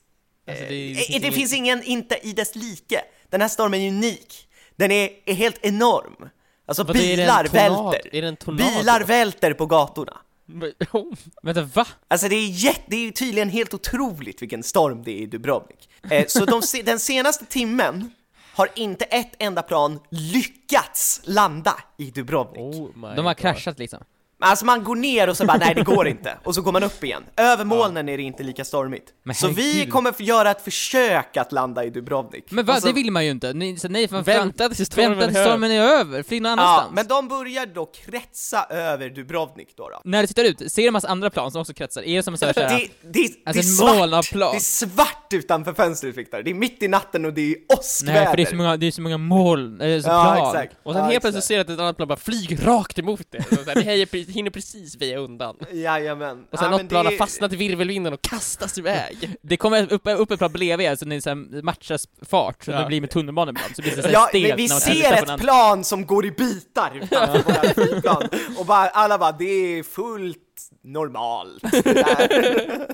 Alltså, det,
Eh,
finns
det
ingen-
finns ingen, inte i dess like. Den här stormen är unik. Den är, är helt enorm. Alltså
en
bilar välter. Bilar välter på gatorna.
Oh.
Vänta, va?
Alltså det är, jätte, det är tydligen helt otroligt vilken storm det är i Dubrovnik. Eh, så de, den senaste timmen har inte ett enda plan lyckats landa i Dubrovnik.
Oh
De har
God.
kraschat liksom.
Alltså man går ner och så bara nej det går inte, och så går man upp igen. Över molnen är det inte lika stormigt.
Men
så vi
herregud.
kommer göra ett försök att landa i Dubrovnik.
Men va,
Alltså-
det vill man ju inte. Ni, så nej, för
Vänta tills stormen
vänta tills
är
stormen är över, flyg någon
Ja,
annanstans.
men de börjar då kretsa över Dubrovnik då. då.
När du tittar ut, ser du en massa andra plan som också kretsar? Är det som en sån här,
Det, det, det,
Alltså,
är
ett
svart.
moln av plan.
det är svart utanför fönstret Viktor, det är mitt i natten och det är åskväder.
Nej, för det är så många, det är så många moln, äh, så
Ja,
plan.
exakt.
Och sen
Ja,
helt plötsligt ser du att ett annat plan bara flyger rakt emot det. Så det pre- hinner precis väja undan.
Jajamän.
Och sen
ja,
något
men
plan har
är-
fastnat i virvelvinden och kastas iväg.
Det kommer upp, upp ett plan bredvid er, så ni så här matchas fart, så
Ja.
det blir med tunnelbanan ibland, så blir det så här
Ja,
stelt
men vi
när man
ser ett plan som går i bitar framför våra flygplan och bara, alla bara, det är fullt normalt. det där."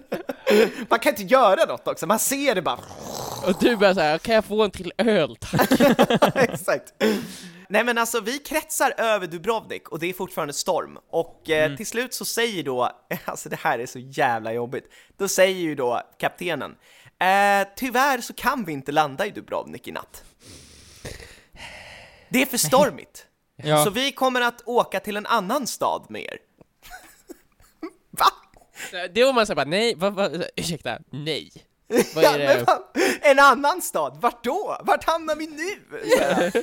Man kan inte göra något också, man ser det bara.
Och du bara såhär, kan jag få en till öl tack?
Exakt. Nej men alltså vi kretsar över Dubrovnik och det är fortfarande storm och eh, till slut så säger då, alltså det här är så jävla jobbigt, då säger ju då kaptenen eh, tyvärr så kan vi inte landa i Dubrovnik i natt. Det är för stormigt.
Ja.
Så vi kommer att åka till en annan stad med er. Va?
Eh, det var man såhär bara, nej, va, va, ursäkta, nej. Vad
Ja,
är det?
fan, en annan stad, vart då? Vart hamnar vi nu?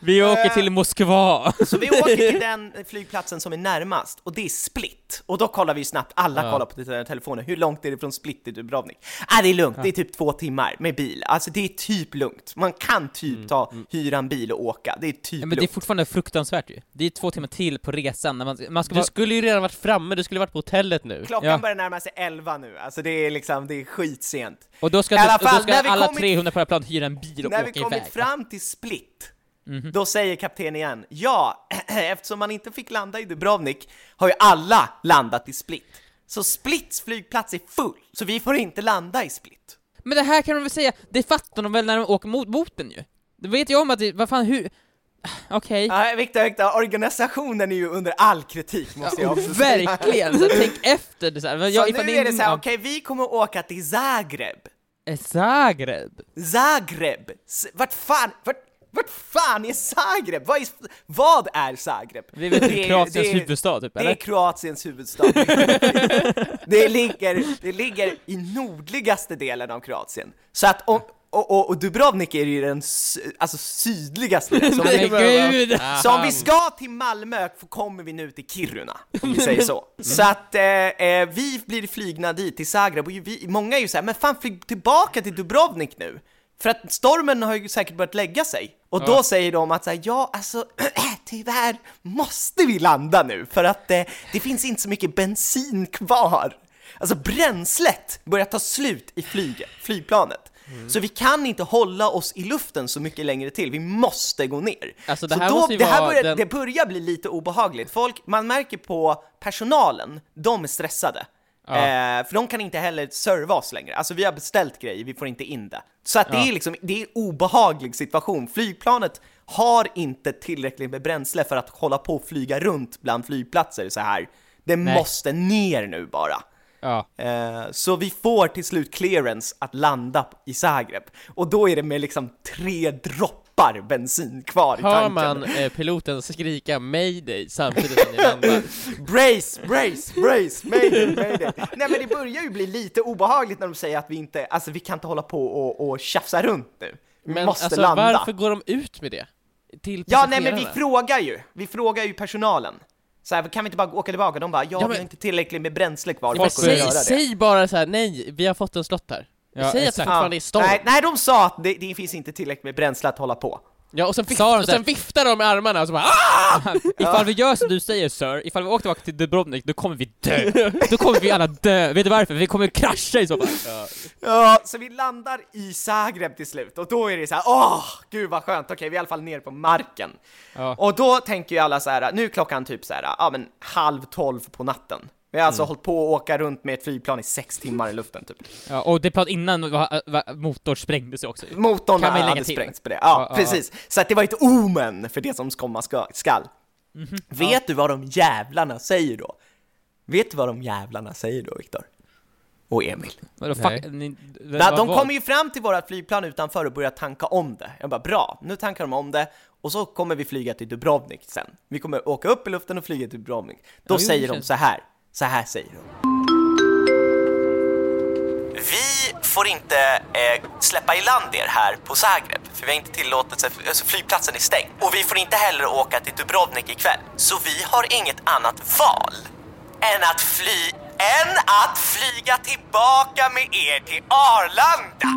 Vi
Eh.
åker till Moskva!
Så vi åker till den flygplatsen som är närmast, och det är Split. Och då kollar vi snabbt, alla
Ja.
kollar på sina telefoner, hur långt är det från Split till Dubrovnik? Ah, det är lugnt, det är typ två timmar med bil. Alltså det är typ lugnt. Man kan typ ta, hyra en bil och åka, det är typ
Ja, men det är
lugnt.
fortfarande fruktansvärt ju. Det är två timmar till på resan när man, man ska
Du
vara...
skulle ju redan varit framme, du skulle varit på hotellet nu.
Klockan
Ja.
börjar närma sig 11 nu, alltså det är liksom, det är skitsent.
Och då ska,
I alla
och då
fall,
ska alla
kommit-
300 på planet hyra en bil och
När vi
åka
kommit
iväg.
fram till Split,
Mhm.
då säger kaptenen igen, ja, eftersom man inte fick landa i Dubrovnik har ju alla landat i Split. Så Splits flygplats är full, så vi får inte landa i Split.
Men det här kan de väl säga, det fattar de väl när de åker mot, den ju? Det vet jag om att det, vad fan hur... Okej.
Ja, Viktor, Viktor, organisationen är ju under all kritik måste jag också säga.
Verkligen! Så tänk efter det så här.
Så
Jag,
nu
ifall
är det så här, okej vi kommer åka till Zagreb.
Zagreb?
Zagreb! Vart fan, vart, vart fan är Zagreb? Vad är, vad är Zagreb?
Det är väl
Det är-
Kroatiens huvudstad typ,
Det är
eller?
Kroatiens huvudstad. det, ligger, det ligger i nordligaste delen av Kroatien. Så att om, och, och, och Dubrovnik är ju den alltså sydligaste delen. Så om,
Men
vi, så om vi ska till Malmö kommer vi nu till Kiruna, om vi säger så. Så att eh, eh, vi blir flygna dit till Zagreb och vi, många är ju såhär, men fan flyg tillbaka till Dubrovnik nu. För att stormen har ju säkert börjat lägga sig. Och då säger de att så här, ja alltså tyvärr måste vi landa nu för att eh, det finns inte så mycket bensin kvar. Alltså bränslet börjar ta slut i flyget, flygplanet. Så vi kan inte hålla oss i luften så mycket längre till, vi måste gå ner.
Alltså, det
så
här
då, det, här börjar,
den-
det börjar bli lite obehagligt. Folk, man märker på personalen, de är stressade.
Ja.
Eh, för de kan inte heller serva oss längre. Alltså vi har beställt grejer, vi får inte in det. Så att det
Ja.
är liksom, det är en obehaglig situation. Flygplanet har inte tillräckligt med bränsle för att hålla på och flyga runt bland flygplatser så här. Det
Nej.
måste ner nu bara.
Ja.
Eh, så vi får till slut clearance att landa i Zagreb. Och då är det med liksom tre droppar bensin kvar i
Hör
tanken.
man eh, piloten skrika 'Mayday' samtidigt som ni landar?
Brace, brace, brace, mayday, mayday. Nej men det börjar ju bli lite obehagligt när de säger att vi inte, alltså vi kan inte hålla på och, och tjafsa runt nu. Vi
Men
måste
alltså
landa.
varför går de ut med det? Till
Ja nej men vi frågar ju, vi frågar ju personalen. Så här, kan vi inte bara åka tillbaka? De bara, ja,
men-
vi har inte tillräckligt med bränsle kvar,
Ja,
folk kommer
säg,
göra det.
säg bara så här: nej, vi har fått en slott här.
Ja,
säg att det fortfarande är storm.
nej, nej, de sa att det, det finns inte tillräckligt med bränsle att hålla på.
Ja, och sen,
Sa de
och
så här-
sen viftar de med armarna och så bara ah!
Ifall vi gör som du säger sir, ifall vi åker tillbaka till Dubrovnik, då kommer vi dö! Då kommer vi alla dö! Vet du varför? Vi kommer krascha i så fall!
Ja, så vi landar i Zagreb till slut och då är det så här, åh, gud vad skönt, okej, vi är i alla fall ner på marken.
Ja.
Och då tänker ju alla så här, nu är klockan typ så här, ja men halv tolv på natten. Vi har alltså hållit på att åka runt med ett flygplan i sex timmar i luften typ.
Ja, och det plan innan va, va, motor sprängde sig också
Motorn
Kan man lägga
hade
till.
sprängts på det. Ja,
Ja, ja,
precis. Så att det var ett omen för det som komma ska, skall.
Mhm.
Vet du vad de jävlarna säger då? Vet du vad de jävlarna säger då, Viktor? Och Emil?
Vadå,
Nej.
fuck, ni, vad-
de kommer ju fram till våra flygplan utanför och börjar tanka om det. Jag bara bra, nu tankar de om det och så kommer vi flyga till Dubrovnik sen. Vi kommer åka upp i luften och flyga till Dubrovnik. Då
Ja,
säger de så här. Så här säger de. Vi får inte eh, släppa i land er här på Zagreb, för vi har inte tillåtelse, alltså flygplatsen är stängd. Och vi får inte heller åka till Dubrovnik ikväll. Så vi har inget annat val än att fly, än att flyga tillbaka med er till Arlanda.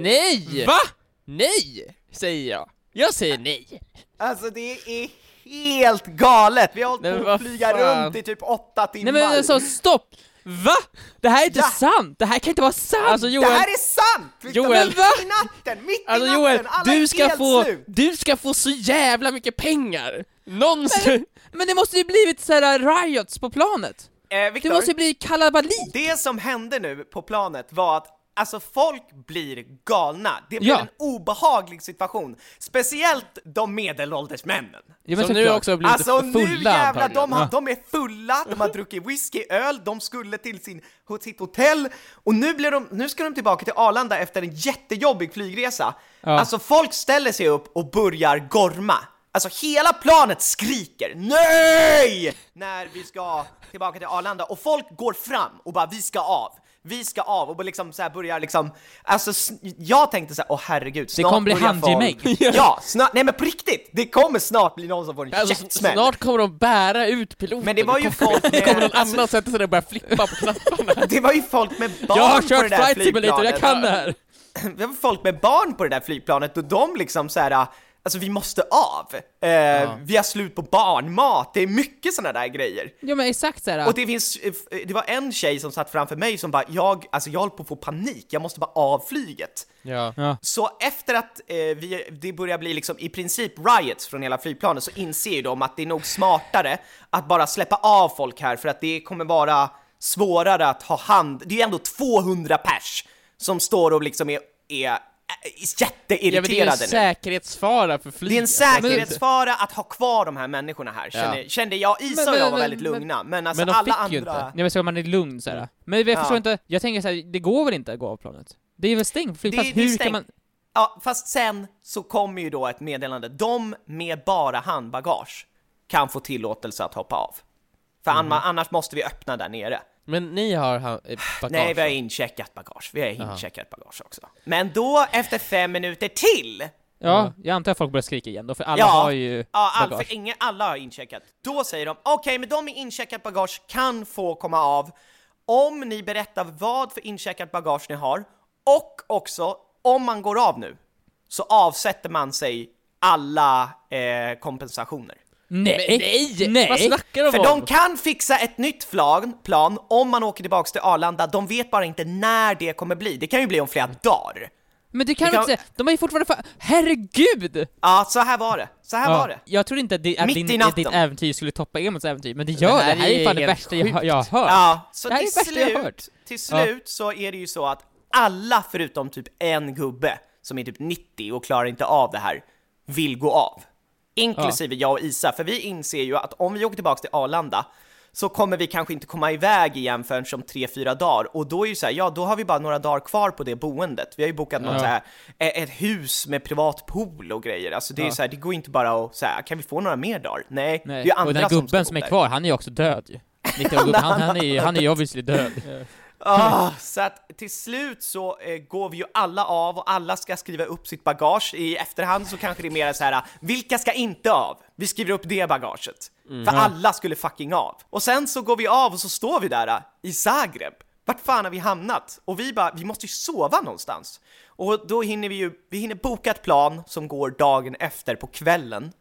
Nej! Va? Nej! Säger jag. Jag säger nej.
Alltså det är helt galet! Vi har hållit
men
på att flyga
fan.
runt i typ åtta timmar.
Nej men alltså stopp! Va? Det här är inte
Ja.
sant! Det här kan inte vara sant!
Alltså
det
Joel,
här är sant!
Joel.
mitt i natten, mitt
alltså
i natten!
Joel,
Alla
du
är
ska
helt
få,
slut!
du ska få så jävla mycket pengar! Någonsin!
Men det måste ju blivit såhär riots på planet!
Eh,
Det
Victor,
måste ju bli kalabalik!
det som hände nu på planet var att Alltså folk blir galna, det blir
Ja.
en obehaglig situation, speciellt de medelålders männen.
Ja, men
Som nu också har blivit
Alltså nu
fulla
jävlar, de, har, de är fulla, de har druckit whisky, öl, de skulle till sin, sitt hotell och nu, blir de, nu ska de tillbaka till Arlanda efter en jättejobbig flygresa.
Ja.
Alltså folk ställer sig upp och börjar gorma. Alltså hela planet skriker NEJ! När vi ska tillbaka till Arlanda och folk går fram och bara vi ska av. Vi ska av och liksom så här börjar liksom, alltså jag tänkte så här, åh herregud, snart
kommer bli
folk- Ja, snart, nej men på riktigt, det kommer snart bli någon som får en
Alltså,
käftsmäll.
snart kommer de bära ut piloten.
Men det var ju folk
Det kommer någon
med,
annan sätta sig där och börja flippa på knapparna.
det var ju folk med barn
Jag har
på det
kört
där
flight simulator, jag
flygplanet.
kan det här!
det var folk med barn på det där flygplanet och de liksom så här. Alltså vi måste av. Eh, Vi har slut på barnmat, det är mycket sådana där grejer.
Ja men exakt såhär,
Och det finns, eh, f- det var en tjej som satt framför mig som bara, jag, alltså jag håller på att få panik, jag måste bara av flyget.
Ja.
ja.
Så efter att eh, vi, det börjar bli liksom i princip riots från hela flygplanet så inser ju de att det är nog smartare att bara släppa av folk här för att det kommer vara svårare att ha hand, det är ju ändå 200 pers som står och liksom är, är, är
Ja, men det är en
jätteirriterade nu.
säkerhetsfara för
Det
flyget.
är en säkerhetsfara att ha kvar de här människorna här, kände, kände jag. Isa
Men-
och jag
men-
var väldigt
men-
lugna, men alltså
men de
alla
fick ju
andra...
inte.
Nej men så man är lugn såhär. Men jag förstår
Ja.
inte, jag tänker såhär, det går väl inte att gå av planet? Det är väl stängt flygplats,
Det- det är
hur kan man...
Ja, fast sen så kommer ju då ett meddelande. De med bara handbagage kan få tillåtelse att hoppa av. För anna- annars måste vi öppna där nere.
Men ni har ha- eh, bagage?
Nej, vi har incheckat bagage. Vi har incheckat bagage också. Men då, efter fem minuter till,
Ja, jag antar att folk börjar skrika igen då, för alla
Ja.
har ju
ja, all,
bagage.
för ingen, alla har incheckat. Då säger de, okej, men de med incheckat bagage kan få komma av om ni berättar vad för incheckat bagage ni har och också om man går av nu så avsätter man sig alla eh, kompensationer.
Nej!
Nej!
Nej!
Vad snackar de
För
om?
de kan fixa ett nytt plan, plan om man åker tillbaks till Arlanda, de vet bara inte när det kommer bli. Det kan ju bli om flera dagar.
Men du kan väl
kan-
inte säga, de har ju fortfarande fa- Herregud!
Ja, så här var det. Så här var det.
Jag trodde inte att, det, att
Mitt
din, att ditt äventyr skulle toppa Emils äventyr, men det gör det.
här
Det här är
är
fan det värsta jag,
sjukt.
jag har hört.
Ja, så
Det här är
till
det värsta jag hört.
slut, till slut så är det ju så att alla förutom typ en gubbe som är typ 90 och klarar inte av det här vill gå av. Inklusive jag och Isa, för vi inser ju att om vi åker tillbaka till Arlanda så kommer vi kanske inte komma iväg igen förrän som 3-4 dagar och då är ju så här, ja då har vi bara några dagar kvar på det boendet. Vi har ju bokat något
Ja.
så här, e- ett hus med privat pool och grejer. Alltså det är ju
Ja.
så här, det går inte bara att säga, kan vi få några mer dagar? Nej, det är
Nej.
ju andra
och den här
som
gubben som
bo
är kvar, han är ju också död ju. 90 gubben, han, han, är han är ju obviously död.
Ah, så att till slut så eh, går vi ju alla av och alla ska skriva upp sitt bagage. I efterhand så kanske det är mer så här, vilka ska inte av? Vi skriver upp det bagaget. För alla skulle fucking av. Och sen så går vi av och så står vi där eh, i Zagreb. Vart fan har vi hamnat? Och vi bara, vi måste ju sova någonstans. Och då hinner vi ju, vi hinner boka ett plan som går dagen efter på kvällen.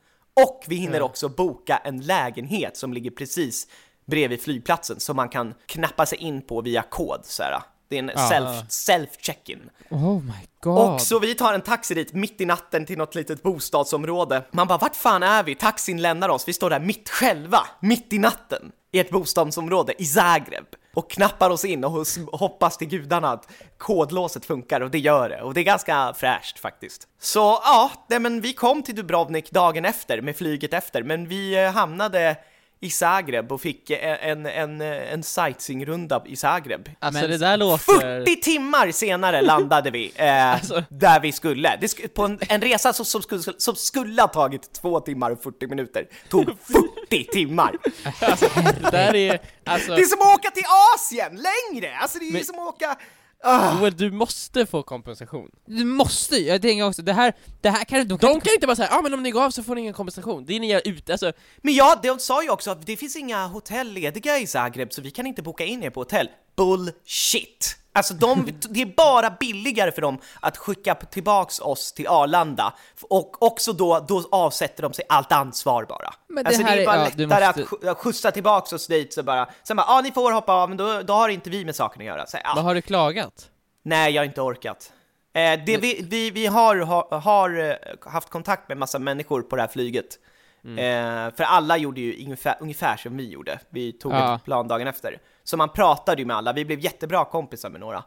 Och vi hinner också boka en lägenhet som ligger precis bredvid flygplatsen som man kan knappa sig in på via kod så här. Det är en
Ja.
self, self-check-in.
Oh my god.
Och så vi tar en taxi dit mitt i natten till något litet bostadsområde. Man bara, vart fan är vi? Taxin lämnar oss, vi står där mitt själva, mitt i natten, i ett bostadsområde i Zagreb. Och knappar oss in och hoppas till gudarna att kodlåset funkar och det gör det. Och det är ganska fräscht faktiskt. Så ja, nej, men vi kom till Dubrovnik dagen efter med flyget efter, men vi eh, hamnade i Zagreb och fick en, en, en sightseeingrunda i Zagreb.
Alltså
Men
det där låter...
40 timmar senare landade vi eh,
Alltså-
där vi skulle. Det sk på en, en resa som, som, skulle, som skulle ha tagit 2 timmar och 40 minuter tog 40 timmar.
Det där är... Alltså...
Det är som att åka till Asien längre! Alltså det är ju
Men-
som att åka... Ah.
Joel, du måste få kompensation.
Du måste ju, jag tänker också, det här, det här kan de kan
De
inte...
kan inte bara säga ja ah, men om ni går av så får ni ingen kompensation. Det är ni ute, alltså...
Men ja, de sa ju också att det finns inga hotell lediga i Zagreb så vi kan inte boka in er på hotell. Bullshit! Alltså de, det är bara billigare för dem att skicka tillbaks oss till Arlanda och också då, då avsätter de sig allt ansvar bara.
Men det
alltså det
här
är
är-
bara
ja, du
lättare
måste-
att sk- att skjutsa tillbaks oss dit så bara, sen bara, ja ah, ni får hoppa av men då, då har inte vi med saken att göra. Så, ah,
Vad har du klagat?
Nej, jag har inte orkat. Eh, det vi, vi, vi har, har, har eh, haft kontakt med massa människor på det här flyget. Eh, för alla gjorde ju ungefär, ungefär som vi gjorde. Vi tog
Ja.
ett plan dagen efter. Så man pratade ju med alla, vi blev jättebra kompisar med några.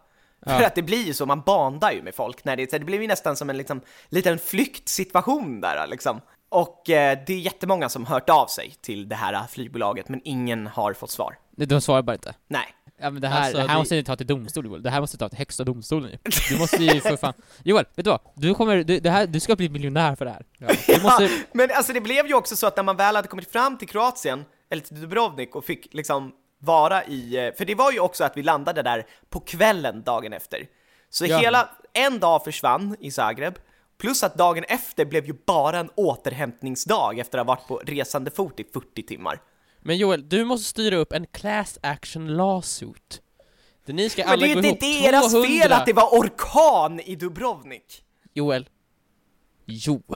Ja.
För att det blir ju så, man bandar ju med folk. När det, så det blev ju nästan som en liksom, liten flyktsituation där liksom. Och eh, det är jättemånga som hört av sig till det här flygbolaget, men ingen har fått svar.
De svarar bara inte.
Nej.
Ja men det här,
Alltså,
det här
det-
måste ni ta till domstol Joel, det här måste du ta till högsta domstolen ju. Du måste ju för fan... Joel, vet du vad? Du kommer, du, det här, du ska bli miljonär för det här. Du måste...
Men alltså det blev ju också så att när man väl hade kommit fram till Kroatien, eller till Dubrovnik och fick liksom vara i, eh, för det var ju också att vi landade där på kvällen dagen efter. Så
Ja.
hela en dag försvann i Zagreb, plus att dagen efter blev ju bara en återhämtningsdag efter att ha varit på resande fot i 40 timmar.
Men Joel, du måste styra upp en class action lawsuit. Där ni ska
Men
alla
det är ju inte deras
200.
fel att det var orkan i Dubrovnik!
Joel. Jo.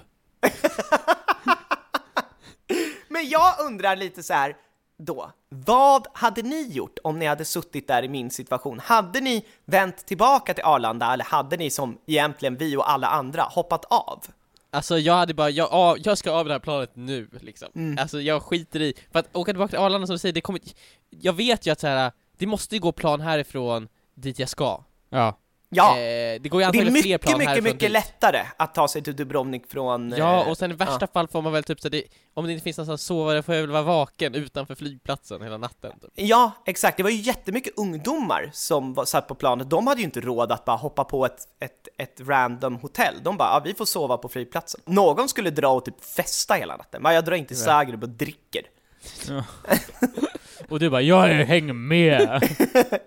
Men jag undrar lite så här då, vad hade ni gjort om ni hade suttit där i min situation? Hade ni vänt tillbaka till Arlanda eller hade ni som egentligen vi och alla andra hoppat av?
Alltså jag hade bara, jag, av, jag ska av det här planet nu liksom.
Mm.
Alltså jag skiter i, för att åka tillbaka till Arlanda som du säger, det kommer Jag vet ju att så här, det måste ju gå plan härifrån dit jag ska.
Ja.
Ja,
Eh, det går ju
det är
antagligen fler
mycket,
plan
mycket, mycket
dit.
lättare att ta sig till Dubrovnik från...
Ja,
eh,
och sen i värsta
ja.
fall får man väl typ så det, om det inte finns någonstans att sova, då får jag väl vara vaken utanför flygplatsen hela natten typ.
Ja, exakt. Det var ju jättemycket ungdomar som var, satt på planet. De hade ju inte råd att bara hoppa på ett, ett, ett random hotell. De bara, ja, vi får sova på flygplatsen. Någon skulle dra och typ festa hela natten. Men jag drar inte till Zagreb och dricker.
Och du bara 'Jag hänger med'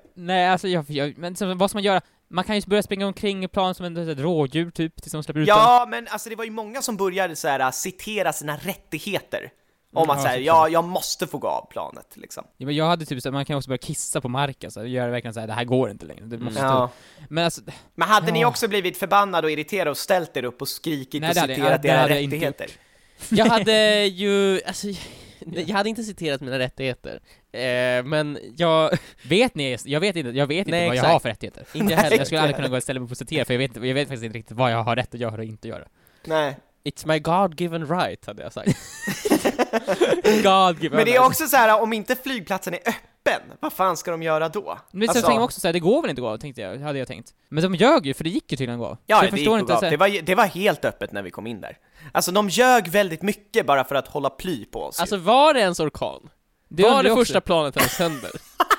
Nej alltså jag, jag men så, vad ska man göra? Man kan ju börja springa omkring i plan som en- ett rådjur typ, tills de släpper ut den.
Ja, men alltså det var ju många som började så här, citera sina rättigheter. Om att
ja,
säga,
såklart.
ja, jag måste få gå av planet liksom.
Ja, men jag hade typ så, man kan också börja kissa på marken så göra verkligen såhär, det här går inte längre, du måste...
Ja.
Men alltså,
Men hade ni
Ja.
också blivit förbannade och irriterade och ställt er upp och skrikit
Nej,
och
det hade-
citerat
det
era
hade jag inte
rättigheter?
Jag hade ju, alltså, jag hade inte citerat mina rättigheter. Eh, men jag,
vet ni, jag vet inte, jag vet inte
Nej,
vad jag
exakt.
har för rättigheter.
inte jag heller.
Jag skulle aldrig kunna gå och ställa mig och citera, för jag vet, jag vet faktiskt inte riktigt vad jag har rätt att göra och inte göra.
Nej.
It's my God given right, hade jag sagt.
God give
Men det är också så här, om inte flygplatsen är öppen, vad fan ska de göra då?
Men sen
Alltså-
tänkte jag också såhär, det går väl inte att gå av, tänkte jag, hade jag tänkt. Men de ljög ju, för det gick ju tydligen att gå av.
Ja,
så jag
det, gick
förstår
att
inte
gå av.
så här,
det, var, ju- det var helt öppet när vi kom in där. Alltså de ljög väldigt mycket bara för att hålla ply på oss. ju.
Alltså var det ens orkan?
Det
var det
också.
första planet ens sönder?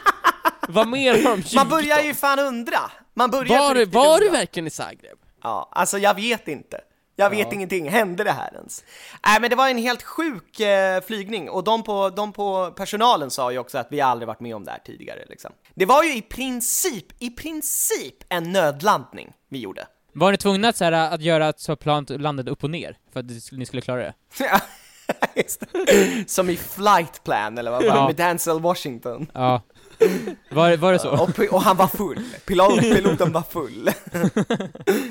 Vad mer har de
Man börjar ju fan undra! Man börjar
Var, du,
riktigt
var
undra.
du verkligen i Zagreb?
Ja, alltså jag vet inte. Jag vet
Ja.
ingenting, hände det här ens? Nej men det var en helt sjuk eh, flygning och de på, de på personalen sa ju också att vi aldrig varit med om det här tidigare liksom. Det var ju i princip, i princip en nödlandning vi gjorde.
Var ni tvungna att, så här, att göra att så planet landade upp och ner? För att ni skulle- ni skulle klara det?
Just det. Som i Flight Plan eller vad var det,
Ja.
med Denzel Washington.
Ja. Var, var det så?
Och, och han var full, Pilot, piloten var full.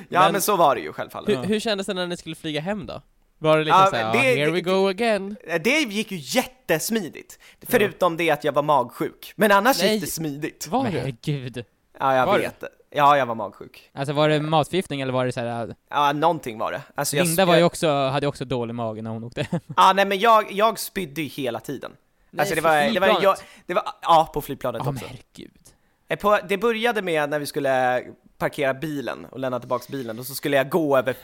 ja men,
Men-
så var det ju självfallet.
Hur, hur kändes det när ni skulle flyga hem då? Var det liksom
Ja,
såhär,
men
"Ah,
det-
here we go again?
Det gick ju jättesmidigt, förutom det att jag var magsjuk. Men annars
Nej.
gick det smidigt.
Var
Men
det?
herregud.
Ja, jag
Var
vet. Ja, jag var magsjuk.
Alltså var det matförgiftning eller var det så här?
Ja, någonting var det. Alltså, jag
Linda var ju också, hade också dålig mage när hon åkte hem.
Ja, nej men jag, jag spydde ju hela tiden.
Nej,
alltså det var, det var, jag, det var, ja på flygplanet
men
också.
herregud.
Eh, På, det började med när vi skulle parkera bilen och lämna tillbaks bilen och så skulle jag gå över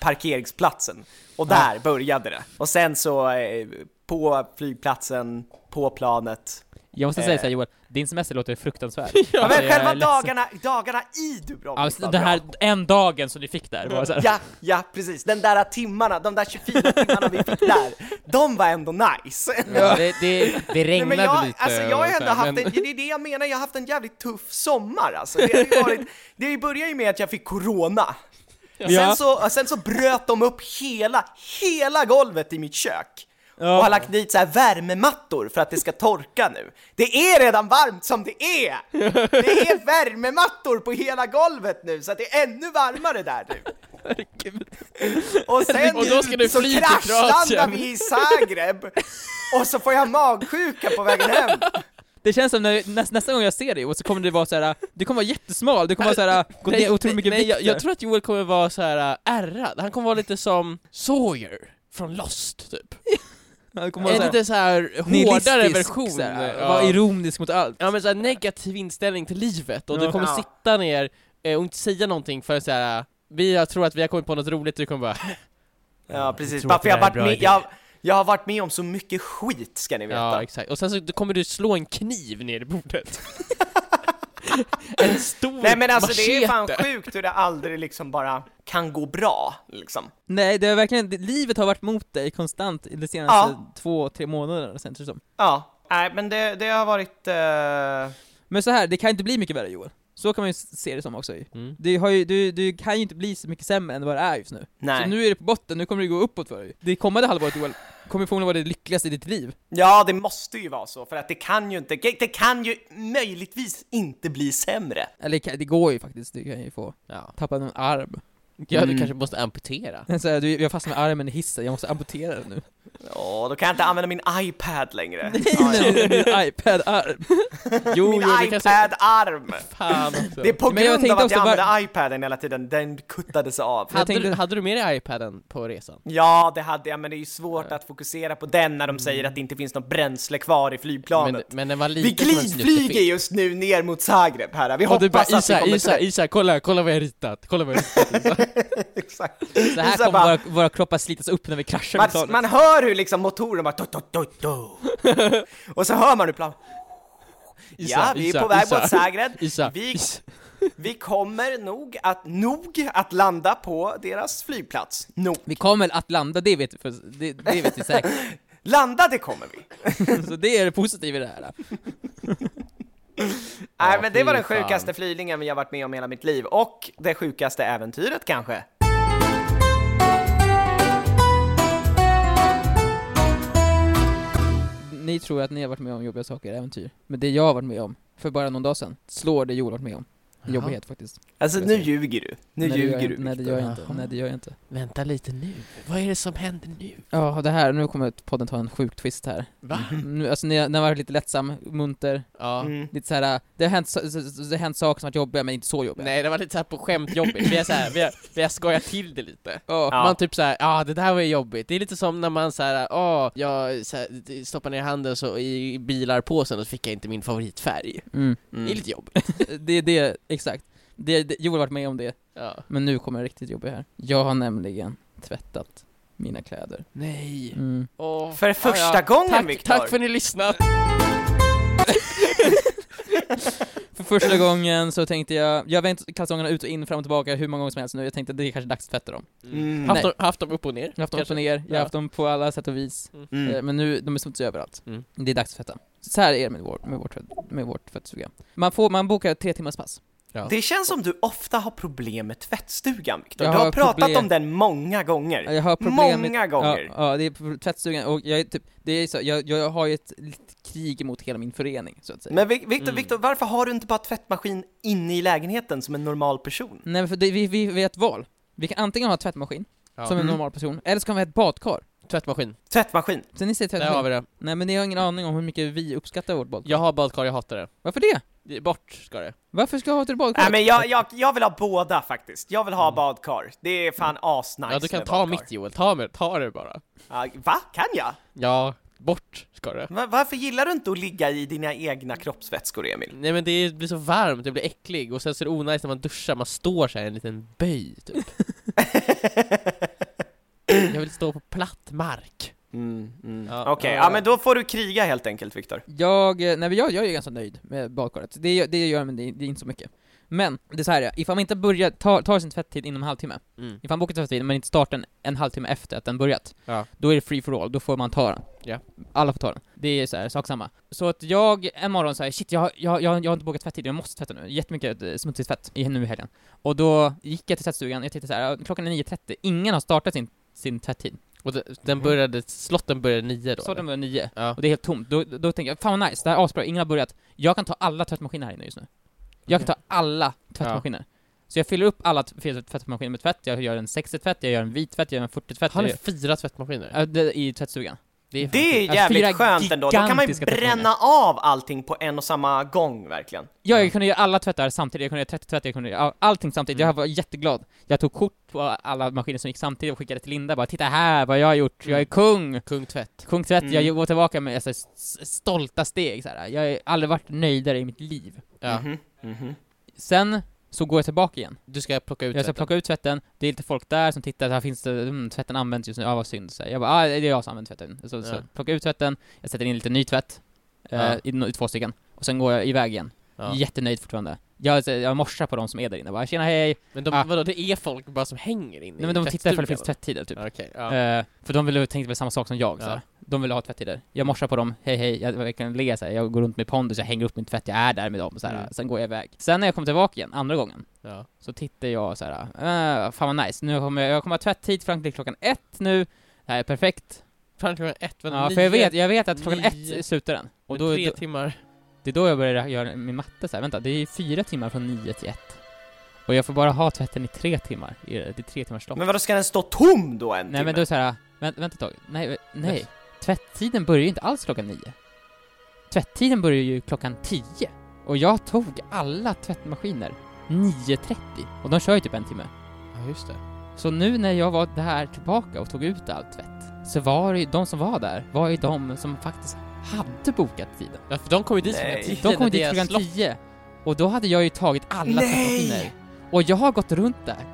parkeringsplatsen. Och där började det. Och sen så eh, på flygplatsen, på planet.
Jag måste
Eh.
säga såhär Joel, din semester låter fruktansvärd.
Ja, men
Jag är
själva dagarna, dagarna i Dubrovnik
Alltså, den här en dagen som du fick där var så här.
Ja, ja precis. Den där timmarna, de där 24 timmarna vi fick där, de var ändå nice.
Ja, det, det, det
Nej,
regnade
men jag,
lite
alltså jag har ändå haft
men-
en, det är det jag menar, jag har haft en jävligt tuff sommar alltså. Det, har ju varit, det började ju med att jag fick corona.
Ja.
Sen, så, sen så bröt de upp hela, hela golvet i mitt kök.
Ja.
Och har lagt dit så här värmemattor för att det ska torka nu. Det är redan varmt som det är! Det är värmemattor på hela golvet nu så att det är ännu varmare där nu. Och sen
Och då ska du
så kraschlandar vi i Zagreb och så får jag magsjuka på vägen hem.
Det känns som när, nästa, nästa gång jag ser dig och så kommer du vara såhär, du kommer vara jättesmal, du kommer vara såhär, gå ner otroligt mycket
nej, jag, jag tror att Joel kommer vara så här äh, ärrad, han kommer vara lite som Sawyer från Lost typ. En lite så här
nihilistisk,
hårdare version.
såhär,
ja.
Vara ironisk mot allt.
Ja men så här negativ inställning till livet och du
Ja.
kommer
Ja.
sitta ner eh, och inte säga någonting för så här. vi jag tror att vi har kommit på något roligt och du kommer bara
Ja precis, bara för jag har varit med, jag, jag har varit med om så mycket skit ska ni veta.
Ja exakt, och sen så kommer du slå en kniv ner i bordet En stor
Nej men alltså det är fan
machete.
sjukt hur det aldrig liksom bara kan gå bra, liksom.
Nej, det har verkligen, det, livet har varit mot dig konstant i de senaste
Ja.
två, tre månaderna sen, tror jag som.
Ja, nej men det, det har varit... eh,
Men så här, det kan inte bli mycket värre Joel. Så kan man ju se det som också ju.
Mm.
Du, har ju, du, du kan ju inte bli så mycket sämre än vad det är just nu.
nej.
Så nu är det på botten, nu kommer det gå uppåt för dig. Det kommande halvåret Joel, kommer förmodligen vara det lyckligaste i ditt liv.
Ja, det måste ju vara så, för att det kan ju inte, det kan ju möjligtvis inte bli sämre.
Eller det går ju faktiskt, du kan ju få
Ja.
tappa någon arm.
Ja, du
Mm.
kanske måste amputera.
Så här, du, jag fastnar med armen i hissen, jag måste amputera den nu.
Ja, då kan jag inte använda min iPad längre.
Nej,
Ja, ja.
men min iPad-arm.
Jo,
Min
jo, det kanske...
iPad-arm!
Fan också.
Det är på
Men jag
grund
tänkte
av att
också
jag
bara-
använde iPaden hela tiden, den kuttades av.
Hade,
tänkte-
du, hade du med dig iPaden på resan?
Ja, det hade jag, men det är ju svårt att fokusera på den när de säger att det inte finns något bränsle kvar i
Men,
flygplanet.
men den var
vi
liten som en
glidflyger just nu ner mot Zagreb här, vi
Och du bara
hoppas att vi
Isa,
kommer
Isa,
till
Isa, kolla, kolla vad jag ritat, kolla vad jag ritat Isa.
Exakt.
Så här kommer våra, våra kroppar slitas upp när vi kraschar med
Man,
planet.
man hör hur liksom motorn bara do, do, do. Och så hör man hur plan...
Isa,
Ja, vi är
Isa,
på väg
Isa.
mot Zagreb. Vi, vi kommer nog att, nog att landa på deras flygplats. Nog.
Vi kommer att landa, det vet vi, det, det vet vi säkert.
Landa, det kommer vi.
Så det är det positiva i det här.
Nej, men det var den sjukaste flygningen jag varit med om hela mitt liv. Och det sjukaste äventyret kanske.
Ni tror att ni har varit med om jobbiga saker, äventyr. Men det jag har varit med om, för bara någon dag sedan, slår det Joel varit med om. Jobbighet faktiskt.
Alltså nu ljuger du. Nu
Nej,
ljuger
jag,
du.
Nej det gör jag inte, nej det gör jag inte.
Vänta lite nu, vad är det som händer nu?
Ja, det här, nu kommer podden ta en sjuk twist här.
Va?
Nu, alltså den har varit lite lättsam, munter,
Ja.
Mm.
lite såhär, det har hänt, det har hänt saker som varit jobbiga men inte så jobbiga.
Nej, det var lite såhär på skämt jobbigt. Vi har, så här, vi har, vi har skojat till det lite.
Ja.
Ja.
Man typ såhär, ja ah, det där var ju jobbigt. Det är lite som när man såhär, åh, jag så här, stoppar ner handen så i bilarpåsen och så fick jag inte min favoritfärg.
Mm.
Det är
Mm.
lite jobbigt.
Det är det, exakt. Det, det, Joel har varit med om det,
Ja.
men nu kommer det riktigt jobbiga här. Jag har nämligen tvättat mina kläder.
Nej.
Mm.
Åh,
För första gången,
tack,
Viktor.
Tack för att ni lyssnat!
För första gången så tänkte jag, jag har vänt kalsongerna ut och in, fram och tillbaka hur många gånger som helst nu, jag tänkte det är kanske dags att tvätta dem.
Mm.
Haft, dem, haft dem upp och ner?
Haft dem upp och ner, jag har
Ja.
haft dem på alla sätt och vis.
Mm.
Eh, Men nu, de är smutsiga överallt.
Mm.
Det är dags att tvätta. Så här är det med, vår, med, vårt, med vårt tvättstuga. Man, får, man bokar tre timmars pass.
Ja.
Det känns som du ofta har problem med tvättstugan, Viktor.
Jag
Du har
har
pratat
problem-
om den många gånger.
Jag har problem
Många
med,
gånger.
Ja, ja, det är tvättstugan och jag är typ, det är så, jag, jag har ju ett litet krig mot hela min förening, så att säga.
Men Vi- Viktor,
Mm.
Viktor, varför har du inte bara tvättmaskin inne i lägenheten som en normal person?
Nej för det, vi, vi, vi har ett val. Vi kan antingen ha en tvättmaskin,
Ja.
som en
Mm.
normal person, eller så kan vi ha ett badkar.
Tvättmaskin,
Tvättmaskin.
Så ni säger
där
tvättmaskin?
har vi det.
Nej men ni har ingen aning om hur mycket vi uppskattar vårt badkar.
Jag har badkar, jag hatar det.
Varför det?
Bort ska det.
Varför ska jag ha ett badkar?
Nej men jag, jag, jag vill ha båda faktiskt. Jag vill ha badkar. Det är fan asnice
Mm. ja, du kan ta
badkar.
mitt Joel, ta, med, ta det bara.
Ja, va? Kan jag?
Ja, bort ska det.
Va- Varför gillar du inte att ligga i dina egna kroppsvätskor, Emil?
Nej men det blir så varmt, det blir äcklig och sen så är det onajs när man duschar, man står så här i en liten böj typ. Jag vill stå på platt mark.
Mm, mm.
Ja.
Okej,
Ja.
ja men då får du kriga helt enkelt, Viktor.
Jag, eh, nej men jag, jag är ganska nöjd med badkaret. Det, det gör men det, det är inte så mycket. Men, det är så här ifall man inte börjar, tar, tar sin tvättid inom en halvtimme,
Mm.
ifall man bokar tvättid men inte startar den en halvtimme efter att den börjat,
Ja.
då är det free for all, då får man ta den.
Ja.
Alla får ta den. Det är så här, sak samma. Så att jag en morgon säger shit jag, jag, jag, jag har inte bokat tvättid, jag måste tvätta nu. Jättemycket eh, smutsig tvätt nu i helgen. Och då gick jag till tvättstugan, jag tänkte så här, klockan är 9.30, ingen har startat sin, sin tvättid.
Och de- den började, slotten började nio då?
Så den var nio.
Ja.
Och det är helt tomt. Då, då tänker jag, fan vad nice, det här är asbra, ingen har börjat. Jag kan ta alla tvättmaskiner här inne just nu. Jag kan ta alla tvättmaskiner. Så jag fyller upp alla tvättmaskiner med tvätt, jag gör en 60-tvätt, jag gör en vit tvätt, jag gör en 40-tvätt.
Har ni fyra tvättmaskiner?
ja, det, I tvättstugan.
Det är,
Det är
sjukt.
Alltså,
jävligt skönt ändå, då kan man ju bränna av allting på en och samma gång, verkligen.
Ja, jag kunde göra alla tvättar samtidigt, jag kunde göra 30 tvättar, jag kunde göra all- allting samtidigt.
Mm.
Jag var jätteglad. Jag tog kort på alla maskiner som gick samtidigt och skickade till Linda bara 'Titta här vad jag har gjort, jag är kung!'
Kung tvätt.
Kung tvätt,
Mm.
jag går tillbaka med alltså, stolta steg så här. Jag har aldrig varit nöjdare i mitt liv.
Ja.
Mhm, mhm.
Sen så går jag tillbaka igen.
Du ska plocka ut
Jag ska
tvätten.
plocka ut tvätten, det är lite folk där som tittar, här finns det, mm, tvätten används just nu, ja vad synd. Så jag bara, ah, det är jag som använder tvätten. Så, så
Ja.
plocka ut tvätten, jag sätter in lite ny tvätt, eh,
Ja.
i, no- i två stycken, och sen går jag iväg igen.
Ja.
Jättenöjd fortfarande. Jag, jag morsar på de som är där inne, bara tjena hej,
Men de,
Ah.
vadå, det är folk bara som hänger inne
nej men de tittar ifall det finns tvättider typ.
Okej, ja.
Eh, för de ville, tänkte väl samma sak som jag,
Ja.
De ville ha tvättider. Jag morsar på dem, hej hej, jag verkligen ler såhär, jag går runt med pondus, jag hänger upp min tvätt, jag är där med dem, såhär.
Mm.
sen går jag iväg. Sen när jag kommer tillbaka igen, andra gången,
ja.
så tittar jag såhär, äh, fan vad nice, nu kommer jag, jag kommer ha tvätthit fram till klockan ett nu, det här är perfekt.
Fram klockan ett, vadå,
Ja,
nio,
för jag vet, jag vet att klockan
nio,
ett slutar den. Och då,
tre
då,
timmar.
Det är då jag börjar göra min matte såhär, vänta, det är fyra timmar från nio till ett. Och jag får bara ha tvätten i tre timmar, i det är tre timmars stopp.
Men vadå, ska den stå tom då en
Nej
timme?
men då är det såhär, vänta, vänta ett tag, nej, nej. Tvätttiden börjar ju inte alls klockan nio. Tvätttiden börjar ju klockan tio. Och jag tog alla tvättmaskiner 9.30. Och de kör ju typ en timme.
Ja, just det.
Så nu när jag var där tillbaka och tog ut all tvätt, så var det ju, de som var där, var ju de som faktiskt hade bokat tiden.
Ja, för de kom ju dit
Nej.
klockan tio.
De kom dit klockan
slott-
tio. Och då hade jag ju tagit alla
Nej!
tvättmaskiner. Och jag har gått runt där.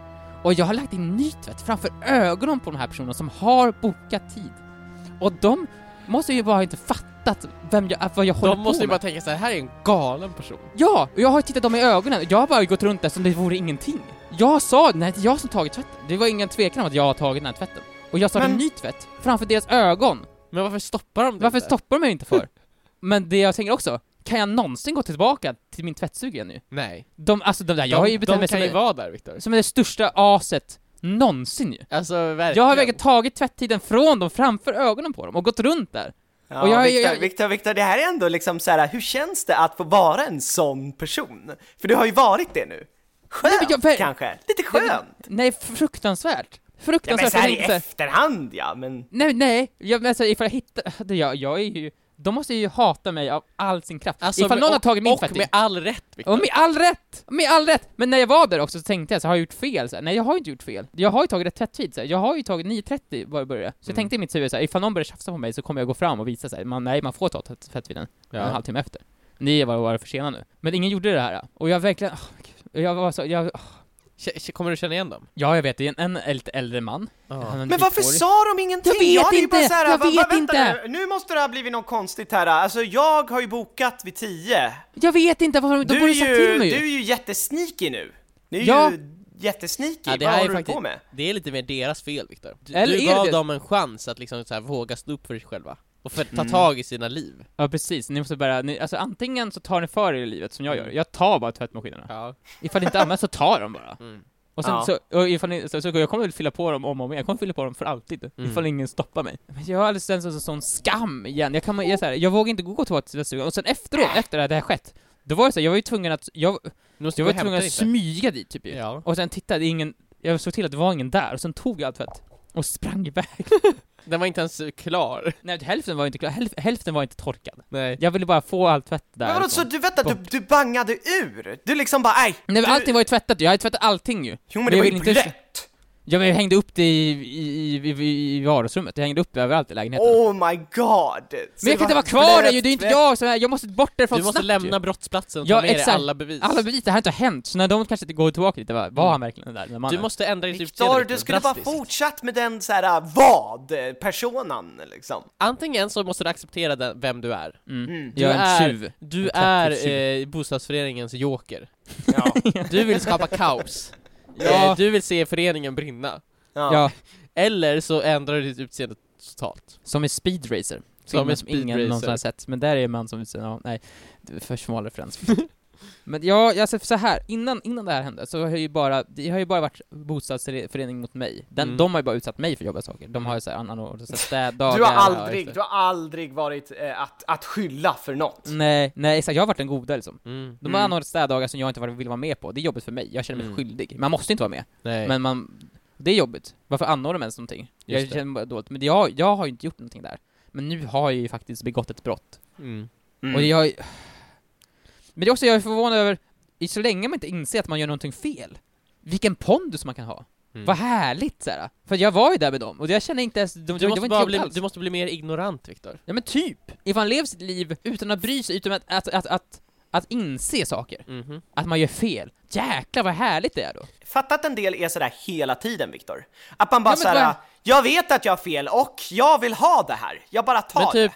Och jag har lagt in ny tvätt framför ögonen på de här personerna som har bokat tid. Och de måste ju bara inte fattat vem jag, vad jag håller
De måste
på
ju
med.
bara tänka så här, här är en galen person.
Ja! Och jag har ju tittat dem i ögonen. Jag har bara gått runt där som det vore ingenting. Jag sa, nej det är jag som tagit tvätten. Det var ingen tvekan om att jag har tagit den här tvätten. Och jag sa
Men-
en ny tvätt framför deras ögon.
Men varför stoppar de det
Varför
inte?
stoppar de mig inte för? Men det jag tänker också, kan jag någonsin gå tillbaka till min tvättstuga nu?
Nej.
De, alltså de där, jag
de,
har ju betett
de
mig
kan
som,
ju
en-
vara där, Viktor.
som det största aset någonsin ju.
Alltså verkligen.
Jag har verkligen tagit tvätttiden från dem framför ögonen på dem och gått runt där.
Ja,
Och jag-
Victor,
jag-
Victor, Victor, det här är ändå liksom så här. hur känns det att få vara en sån person? För du har ju varit det nu. Skönt
men jag-
kanske? Lite skönt?
Nej, fruktansvärt.
Ja,
Fruktansvärt.
men så här
jag
i
så
efterhand ja, men...
Nej, nej, jag, men alltså, ifall jag hittar, det jag, jag är ju, de måste ju hata mig av all sin kraft.
Alltså,
ifall någon har tagit min
Och
tvättid.
med all rätt, Viktor.
Och med all rätt! Med all rätt! Men när jag var där också så tänkte jag så har jag gjort fel? Så här, nej jag har inte gjort fel. Jag har ju tagit rätt tvättid, så här. jag har ju tagit 9.30 var jag började. Så jag
Mm.
tänkte i mitt huvud så här, ifall någon börjar tjafsa på mig så kommer jag gå fram och visa sig. Man, nej, man får ta tvätt- tvättiden
Ja.
en halvtimme efter. Ni var var försenade nu. Men ingen gjorde det här. Och jag verkligen, gud. jag var så, jag, åh.
K- Kommer du känna igen dem?
ja jag vet, det är en, en lite äldre man. Är
Men varför sa de ingenting?
Jag vet
ju
inte,
bara så här,
jag
va, va,
vet
vänta
inte.
Nu, nu måste det ha blivit något konstigt här. Alltså jag har ju bokat vid 10.
Jag vet inte, varför de
Du är
borde sagt
ju,
till mig
du är ju jättesneaky nu. Du är
Ja.
ju jättesneaky.
Ja, det
Vad
här
håller
är
du
faktiskt-
på med?
Det är lite mer deras fel, Viktor. Du,
Eller
du
är det
gav
det?
dem en chans att liksom så här, våga stå upp för sig själva. Och för, ta
Mm.
tag i sina liv.
Ja precis, ni måste bara, ni, alltså antingen så tar ni för er i livet som jag gör. Jag tar bara tvättmaskinerna.
Ja.
Ifall det inte används så tar de bara.
Mm.
Och sen
Ja.
så, och ifall ni, så, så, jag kommer väl fylla på dem om och om igen, jag kommer fylla på dem för alltid,
Mm.
ifall ingen stoppar mig. Men jag har alldeles en sån, sån skam igen, jag kan, jag, så här, jag vågar inte gå tillbaka till tvättstugan, och sen efteråt, efter det här, det här skett, då var det så här, jag var ju tvungen att, jag,
måste
jag
gå
var
och
tvungen
hämta
att
lite.
smyga dit typ ju.
Ja.
Och sen tittade, det är ingen, jag såg till att det var ingen där, och sen tog jag all tvätt. Och sprang iväg.
Den var inte ens klar.
Nej, hälften var inte klar, hälf, hälften var inte torkad.
Nej.
Jag ville bara få all tvätt där.
Men vadå, så du vänta, du, du bangade ur? Du liksom bara, nej!
Nej men
du,
allting var ju tvättat jag hade tvättat allting ju.
Jo men
men
det
jag
var ju
inte-
blött!
Ja men jag hängde upp det i, i, i, i, vardagsrummet, jag hängde upp det överallt i lägenheten.
Oh my god!
men jag kan inte vara kvar där ju, det är inte jag som är, jag måste bort därifrån
Du måste
snabbt
lämna
ju.
brottsplatsen och
Ja,
ta med dig
exakt.
alla bevis.
Alla bevis, det här har inte hänt, så när de kanske inte går tillbaka dit, var, var han verkligen där, den mannen?
Du måste ändra ditt
Viktor,
utseende,
du skulle bara fortsatt med den så här vad? Personan liksom.
Antingen så måste du acceptera den, vem du är.
Mm.
Mm.
Du
Jag är en
är,
tjuv.
du är eh, bostadsföreningens joker.
Ja.
Du vill skapa kaos.
Ja.
Eh, du vill se föreningen brinna.
ja.
Ja,
Eller så ändrar du ditt utseende totalt.
som i Speed Racer.
Som
som
Speed
ingen
Racer.
någonsin har sett, men där är man som, ja, nej, det är för smal referens. men jag, jag så här, innan, innan det här hände så har ju bara, det har ju bara varit bostadsförening mot mig. Den,
Mm.
De har ju bara utsatt mig för jobbiga saker. De har ju såhär anordnat så städdagar.
Du har
ja,
aldrig, du har aldrig varit eh, att, att skylla för något.
Nej, nej exakt, jag har varit en goda liksom.
Mm.
De har
Mm.
anordnat städdagar som jag inte vill vara med på, det är jobbigt för mig, jag känner mig
Mm.
skyldig. Man måste inte vara med,
Nej.
men man, det är jobbigt. Varför anordnar man ens någonting? Jag
Just det.
känner mig bara dåligt, men jag, jag har ju inte gjort någonting där. Men nu har jag ju faktiskt begått ett brott.
Mm.
Mm.
Och jag... Men det är också, jag är förvånad över, i så länge man inte inser att man gör någonting fel, vilken pondus man kan ha.
Mm.
Vad härligt såhär. För jag var ju där med dem, och jag känner inte ens, de, de,
Du
det var
måste,
inte
bara
jobbigt
bli,
alls.
du måste bli mer ignorant, Viktor.
Ja men typ! Ifall man lever sitt liv utan att bry sig, utan att, att, att, att, att inse saker.
Mhm.
Att man gör fel. Jäklar vad härligt det är då.
Fatta att en del är sådär hela tiden, Viktor. Att man bara
Ja,
såhär, jag vet att jag har fel och jag vill ha det här. Jag bara tar
Men typ,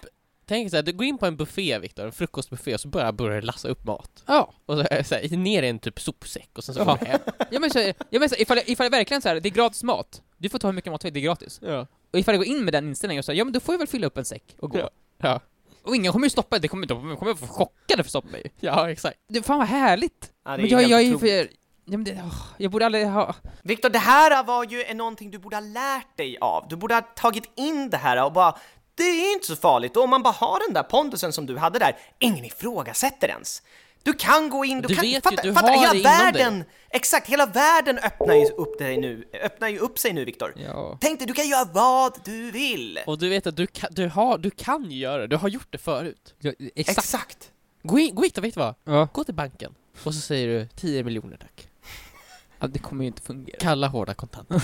Tänk såhär, du går in på en buffé Viktor, en frukostbuffé och så börjar börjar lassa upp mat.
Ja.
Och så, så här, ner i en typ sopsäck och sen så
Ja.
kommer hem.
Jag menar, så, jag menar så, ifall, ifall det verkligen så här, det är gratis mat, du får ta hur mycket mat du vill, det är gratis.
Ja.
Och ifall jag går in med den inställningen och säger ja men då får jag väl fylla upp en säck och gå.
Ja. Ja.
Och ingen kommer ju stoppa det, kommer, de kommer få chockade för att stoppa mig.
Ja, exakt.
Det, fan vad härligt!
Ja, det
men jag, jag
otroligt.
för... Ja, men det, åh, jag borde aldrig ha...
Viktor, det här var ju en- någonting du borde ha lärt dig av. Du borde ha tagit in det här och bara det är inte så farligt och om man bara har den där pondusen som du hade där, ingen ifrågasätter ens. Du kan gå in, du,
Du
kan,
vet ju,
fatta,
du
fatta,
har
hela
det inom
världen, exakt, hela världen öppnar ju upp, dig nu, öppnar ju upp sig nu Viktor.
Ja.
Tänk dig, du kan göra vad du vill!
Och du vet att du kan, du har, du kan ju göra det, du har gjort det förut.
ja exakt.
Exakt!
Gå, in, gå hit och vet du vad?
Ja.
Gå till banken och så säger du 10 miljoner tack.
ja, det kommer ju inte fungera.
Kalla hårda kontanter.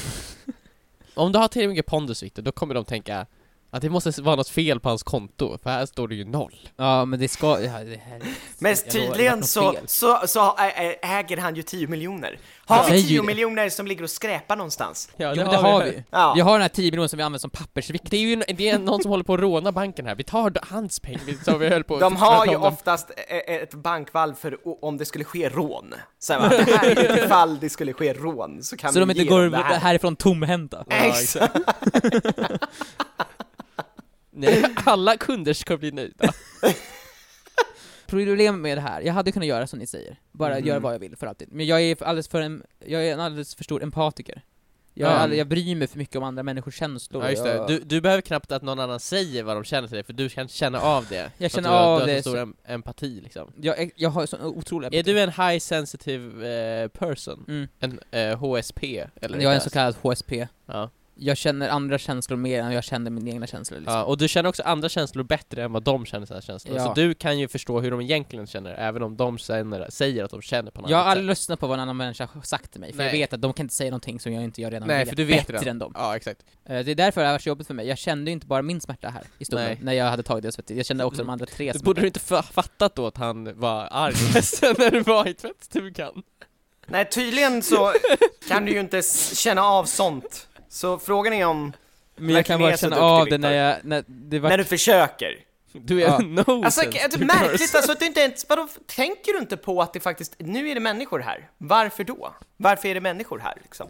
Om du har tillräckligt mycket pondus Viktor, då kommer de tänka att det måste vara något fel på hans konto, för här står det ju noll.
Ja, men det ska... Ja, det här,
Men
det
tydligen så, så, så äger han ju 10 miljoner. Har
Ja,
vi
säger
10
det.
miljoner som ligger och skräpar någonstans?
Ja,
Ja, men det har
här.
vi.
Ja.
Vi har den här 10 miljoner som vi använder som pappersvikt.
Det är ju det är någon som håller på att råna banken här, vi tar hans pengar som vi höll på
De har ju oftast ett bankvalv för om det skulle ske rån. Så här, det ifall det skulle ske rån så kan
Så
vi
de inte
ge
går
det här.
härifrån tomhänta.
Ja,
Exakt.
Nej, alla kunder ska bli nöjda.
Problemet med det här, jag hade kunnat göra som ni säger. Bara
Mhm.
göra vad jag vill för alltid. Men jag är alldeles för en, jag är en alldeles för stor empatiker. Jag, all, jag bryr mig för mycket om andra människors känslor.
Ja just det,
jag,
du, du behöver knappt att någon annan säger vad de känner till dig, för du kan känna av det.
Jag känner
du, har-
av
du har
det,
så stor
så-
em- empati liksom.
jag, är- jag har sån otrolig
Är du en high sensitive eh, person?
Mm.
En eh, HSP? Eller
Jag är en så kallad HSP.
Ja.
Jag känner andra känslor mer än jag känner mina egna känslor liksom.
ja, och du känner också andra känslor bättre än vad de känner sina känslor.
Ja.
Så du kan ju förstå hur de egentligen känner, även om de känner, säger att de känner på något
Jag har
annat
aldrig lyssnat på vad en annan människa har sagt till mig, för jag
Nej.
vet att de kan inte säga någonting som jag inte jag redan
Nej,
vet,
för du vet
bättre
redan.
än dem.
Ja, exakt.
Eh, Det är därför det har varit så jobbigt för mig. Jag kände ju inte bara min smärta här i stunden,
Nej.
när jag hade tagit det svettigt. Jag kände också de andra tre
Du
smärtorna.
borde du inte fa- fattat då att han var arg när du var i tvättstugan?
Nej, tydligen så kan du ju inte känna av sånt. Så frågan är om,
Men jag kan bara känna av det när jag, när det var...
när du försöker.
Du är
Ja.
no
Alltså, det är märkligt alltså att du inte ens, vadå, tänker du inte på att det faktiskt, nu är det människor här. Varför då? Varför är det människor här liksom?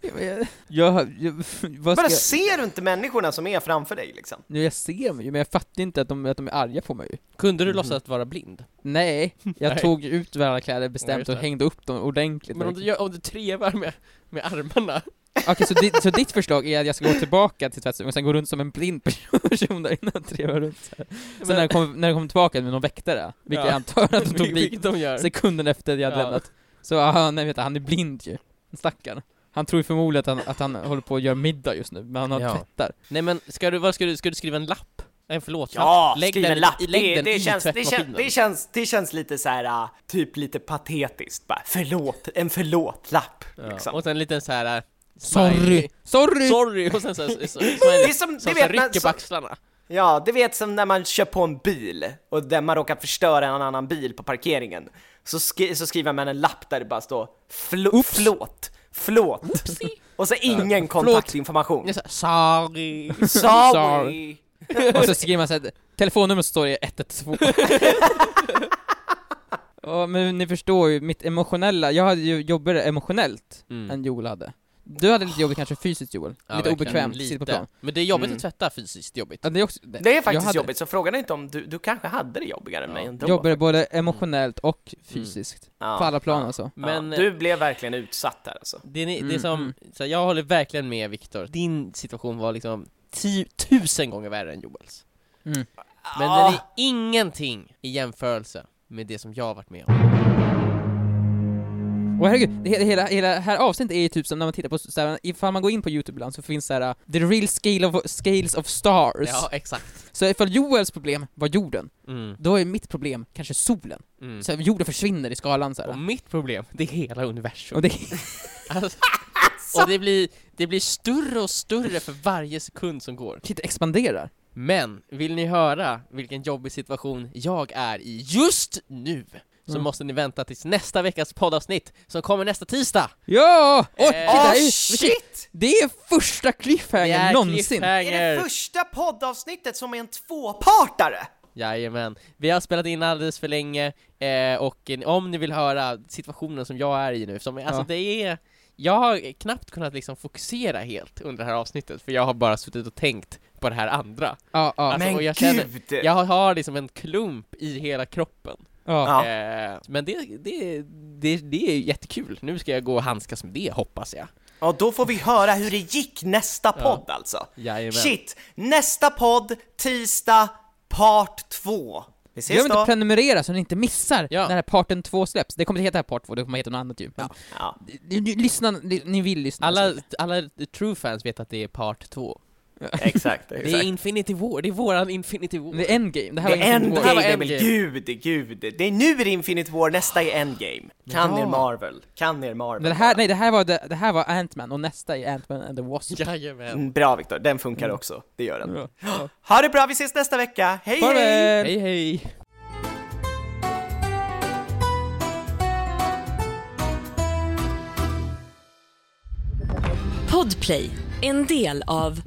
Jag, jag, jag, vad ska
Bara ser du inte människorna som är framför dig liksom?
Nu, jag ser mig ju, men jag fattar inte att de, att de är arga på mig.
Kunde du låtsas vara blind?
Nej, jag
Nej.
tog ut alla kläder bestämt och hängde upp dem ordentligt.
Men om du, gör, om du trevar med, med armarna?
Okej, så, ditt, så ditt förslag är att jag ska gå tillbaka till tvättstugan och sen gå runt som en blind person där inne och treva runt så här. Sen när jag kommer när jag kommer tillbaka med någon väktare, vilket
Ja.
jag antar att de tog dit
de gör.
sekunden efter jag hade
Ja.
lämnat. Så, aha, nej vet du, han är blind ju. Stackarn. Han tror ju förmodligen att han, att han håller på att göra middag just nu, men han har
Ja.
tvättar.
Nej men, ska du, vad ska du, ska du skriva en lapp? En förlåt-lapp?
Ja,
lägg
skriv
den,
en lapp!
i- Lägg
det,
den
det,
i
känns, det,
tvättmaskinen.
känns, det, känns, det känns lite så här, typ lite patetiskt bara, förlåt, en förlåt-lapp
ja.
liksom.
Och sen en liten så här.
Sorry! Sorry!
Sorry! Och sen så, så, så,
Det är som,
som
det
så
vet,
rycker på
så,
axlarna.
ja, det vet som när man kör på en bil och där man råkar förstöra en annan bil på parkeringen. Så, skri, så skriver man en lapp där det bara står Flo,
Oops.
Förlåt, förlåt. Och så ingen kontaktinformation.
Jag sa, sorry.
Sorry!
Och så skriver man såhär, telefonnummer så står det 112 Ja men ni förstår ju, mitt emotionella, jag hade ju jobbigare emotionellt
Mm.
än Joel hade. Du hade lite jobbigt kanske fysiskt Joel,
Ja,
lite
verkligen.
obekvämt,
Lite.
sitta på plan.
Men det är jobbigt
Mm.
att tvätta fysiskt jobbigt.
Ja, det är också,
Det är
jag
faktiskt
hade-
jobbigt, så frågan är inte om du, du kanske hade det jobbigare än
Ja.
mig ändå.
Jobbigare både emotionellt och fysiskt.
Ja.
På alla plan
Ja.
alltså.
Men
ja, du blev verkligen utsatt här alltså.
det, är, det är
Mm,
som,
mm.
så jag håller verkligen med Viktor. Din situation var liksom ti, tusen gånger värre än Joels.
Mm.
Men
Ja.
den är ingenting i jämförelse med det som jag har varit med om.
Och herregud, det, he- hela, hela här avsnittet är ju typ som när man tittar på, såhär, ifall man går in på youtube ibland så finns såhär, the real scale of, scales of stars.
Ja, exakt.
Så ifall Joels problem var jorden,
Mm.
då är mitt problem kanske solen.
Mm.
Så jorden försvinner i skalan
Och
såhär.
mitt problem, det är hela universum.
Och det,
Alltså, och det blir, det blir större och större för varje sekund som går.
shit expanderar.
Men, vill ni höra vilken jobbig situation jag är i just nu? Så
Mm.
måste ni vänta tills nästa veckas poddavsnitt som kommer nästa tisdag!
Ja! Oj,
Eh,
det, är,
shit!
det är första cliffhangern någonsin!
Är det
cliffhanger!
första poddavsnittet som är en tvåpartare?
Jajamän, vi har spelat in alldeles för länge, eh, och om ni vill höra situationen som jag är i nu, som, alltså
Ja.
det är jag har knappt kunnat liksom fokusera helt under det här avsnittet, för jag har bara suttit och tänkt på det här andra.
Ja, ja,
Alltså,
Men
och jag känner-
gud!
Jag har liksom en klump i hela kroppen.
Ja.
Ja.
Eh, men det, det, det, det är jättekul, nu ska jag gå och handskas med det hoppas jag.
Och då får vi höra hur det gick nästa
Ja.
podd alltså.
Jajamän.
Shit! Nästa podd, tisdag, part två. Vi ses
Glöm inte att prenumerera så ni inte missar
Ja.
när parten 2 släpps. Det kommer inte heta part 2, det kommer heta något annat ju.
Ja.
ni, ni, lyssna, ni, vill lyssna.
Alla,
så.
alla true fans vet att det är part 2.
Exakt,
Det är
exakt.
Infinity War, det är våran Infinity War.
Det är endgame, det här
Det
var
är
Infinity War.
Det här var
endgame,
Endgame.
gud, gud. Det är nu är det Infinite War, nästa är endgame. Kan
Ja.
er Marvel, kan er Marvel.
Men det här, nej det här var, det, det här var Ant-Man och nästa är Ant-Man and the Wasp.
Jajamän.
Mm, Bra Viktor, den funkar också. Det gör den.
Ja. Ja.
Ha det bra, vi ses nästa vecka. Hej hej!
Farväl!
Hej hej!
Podplay, en del av.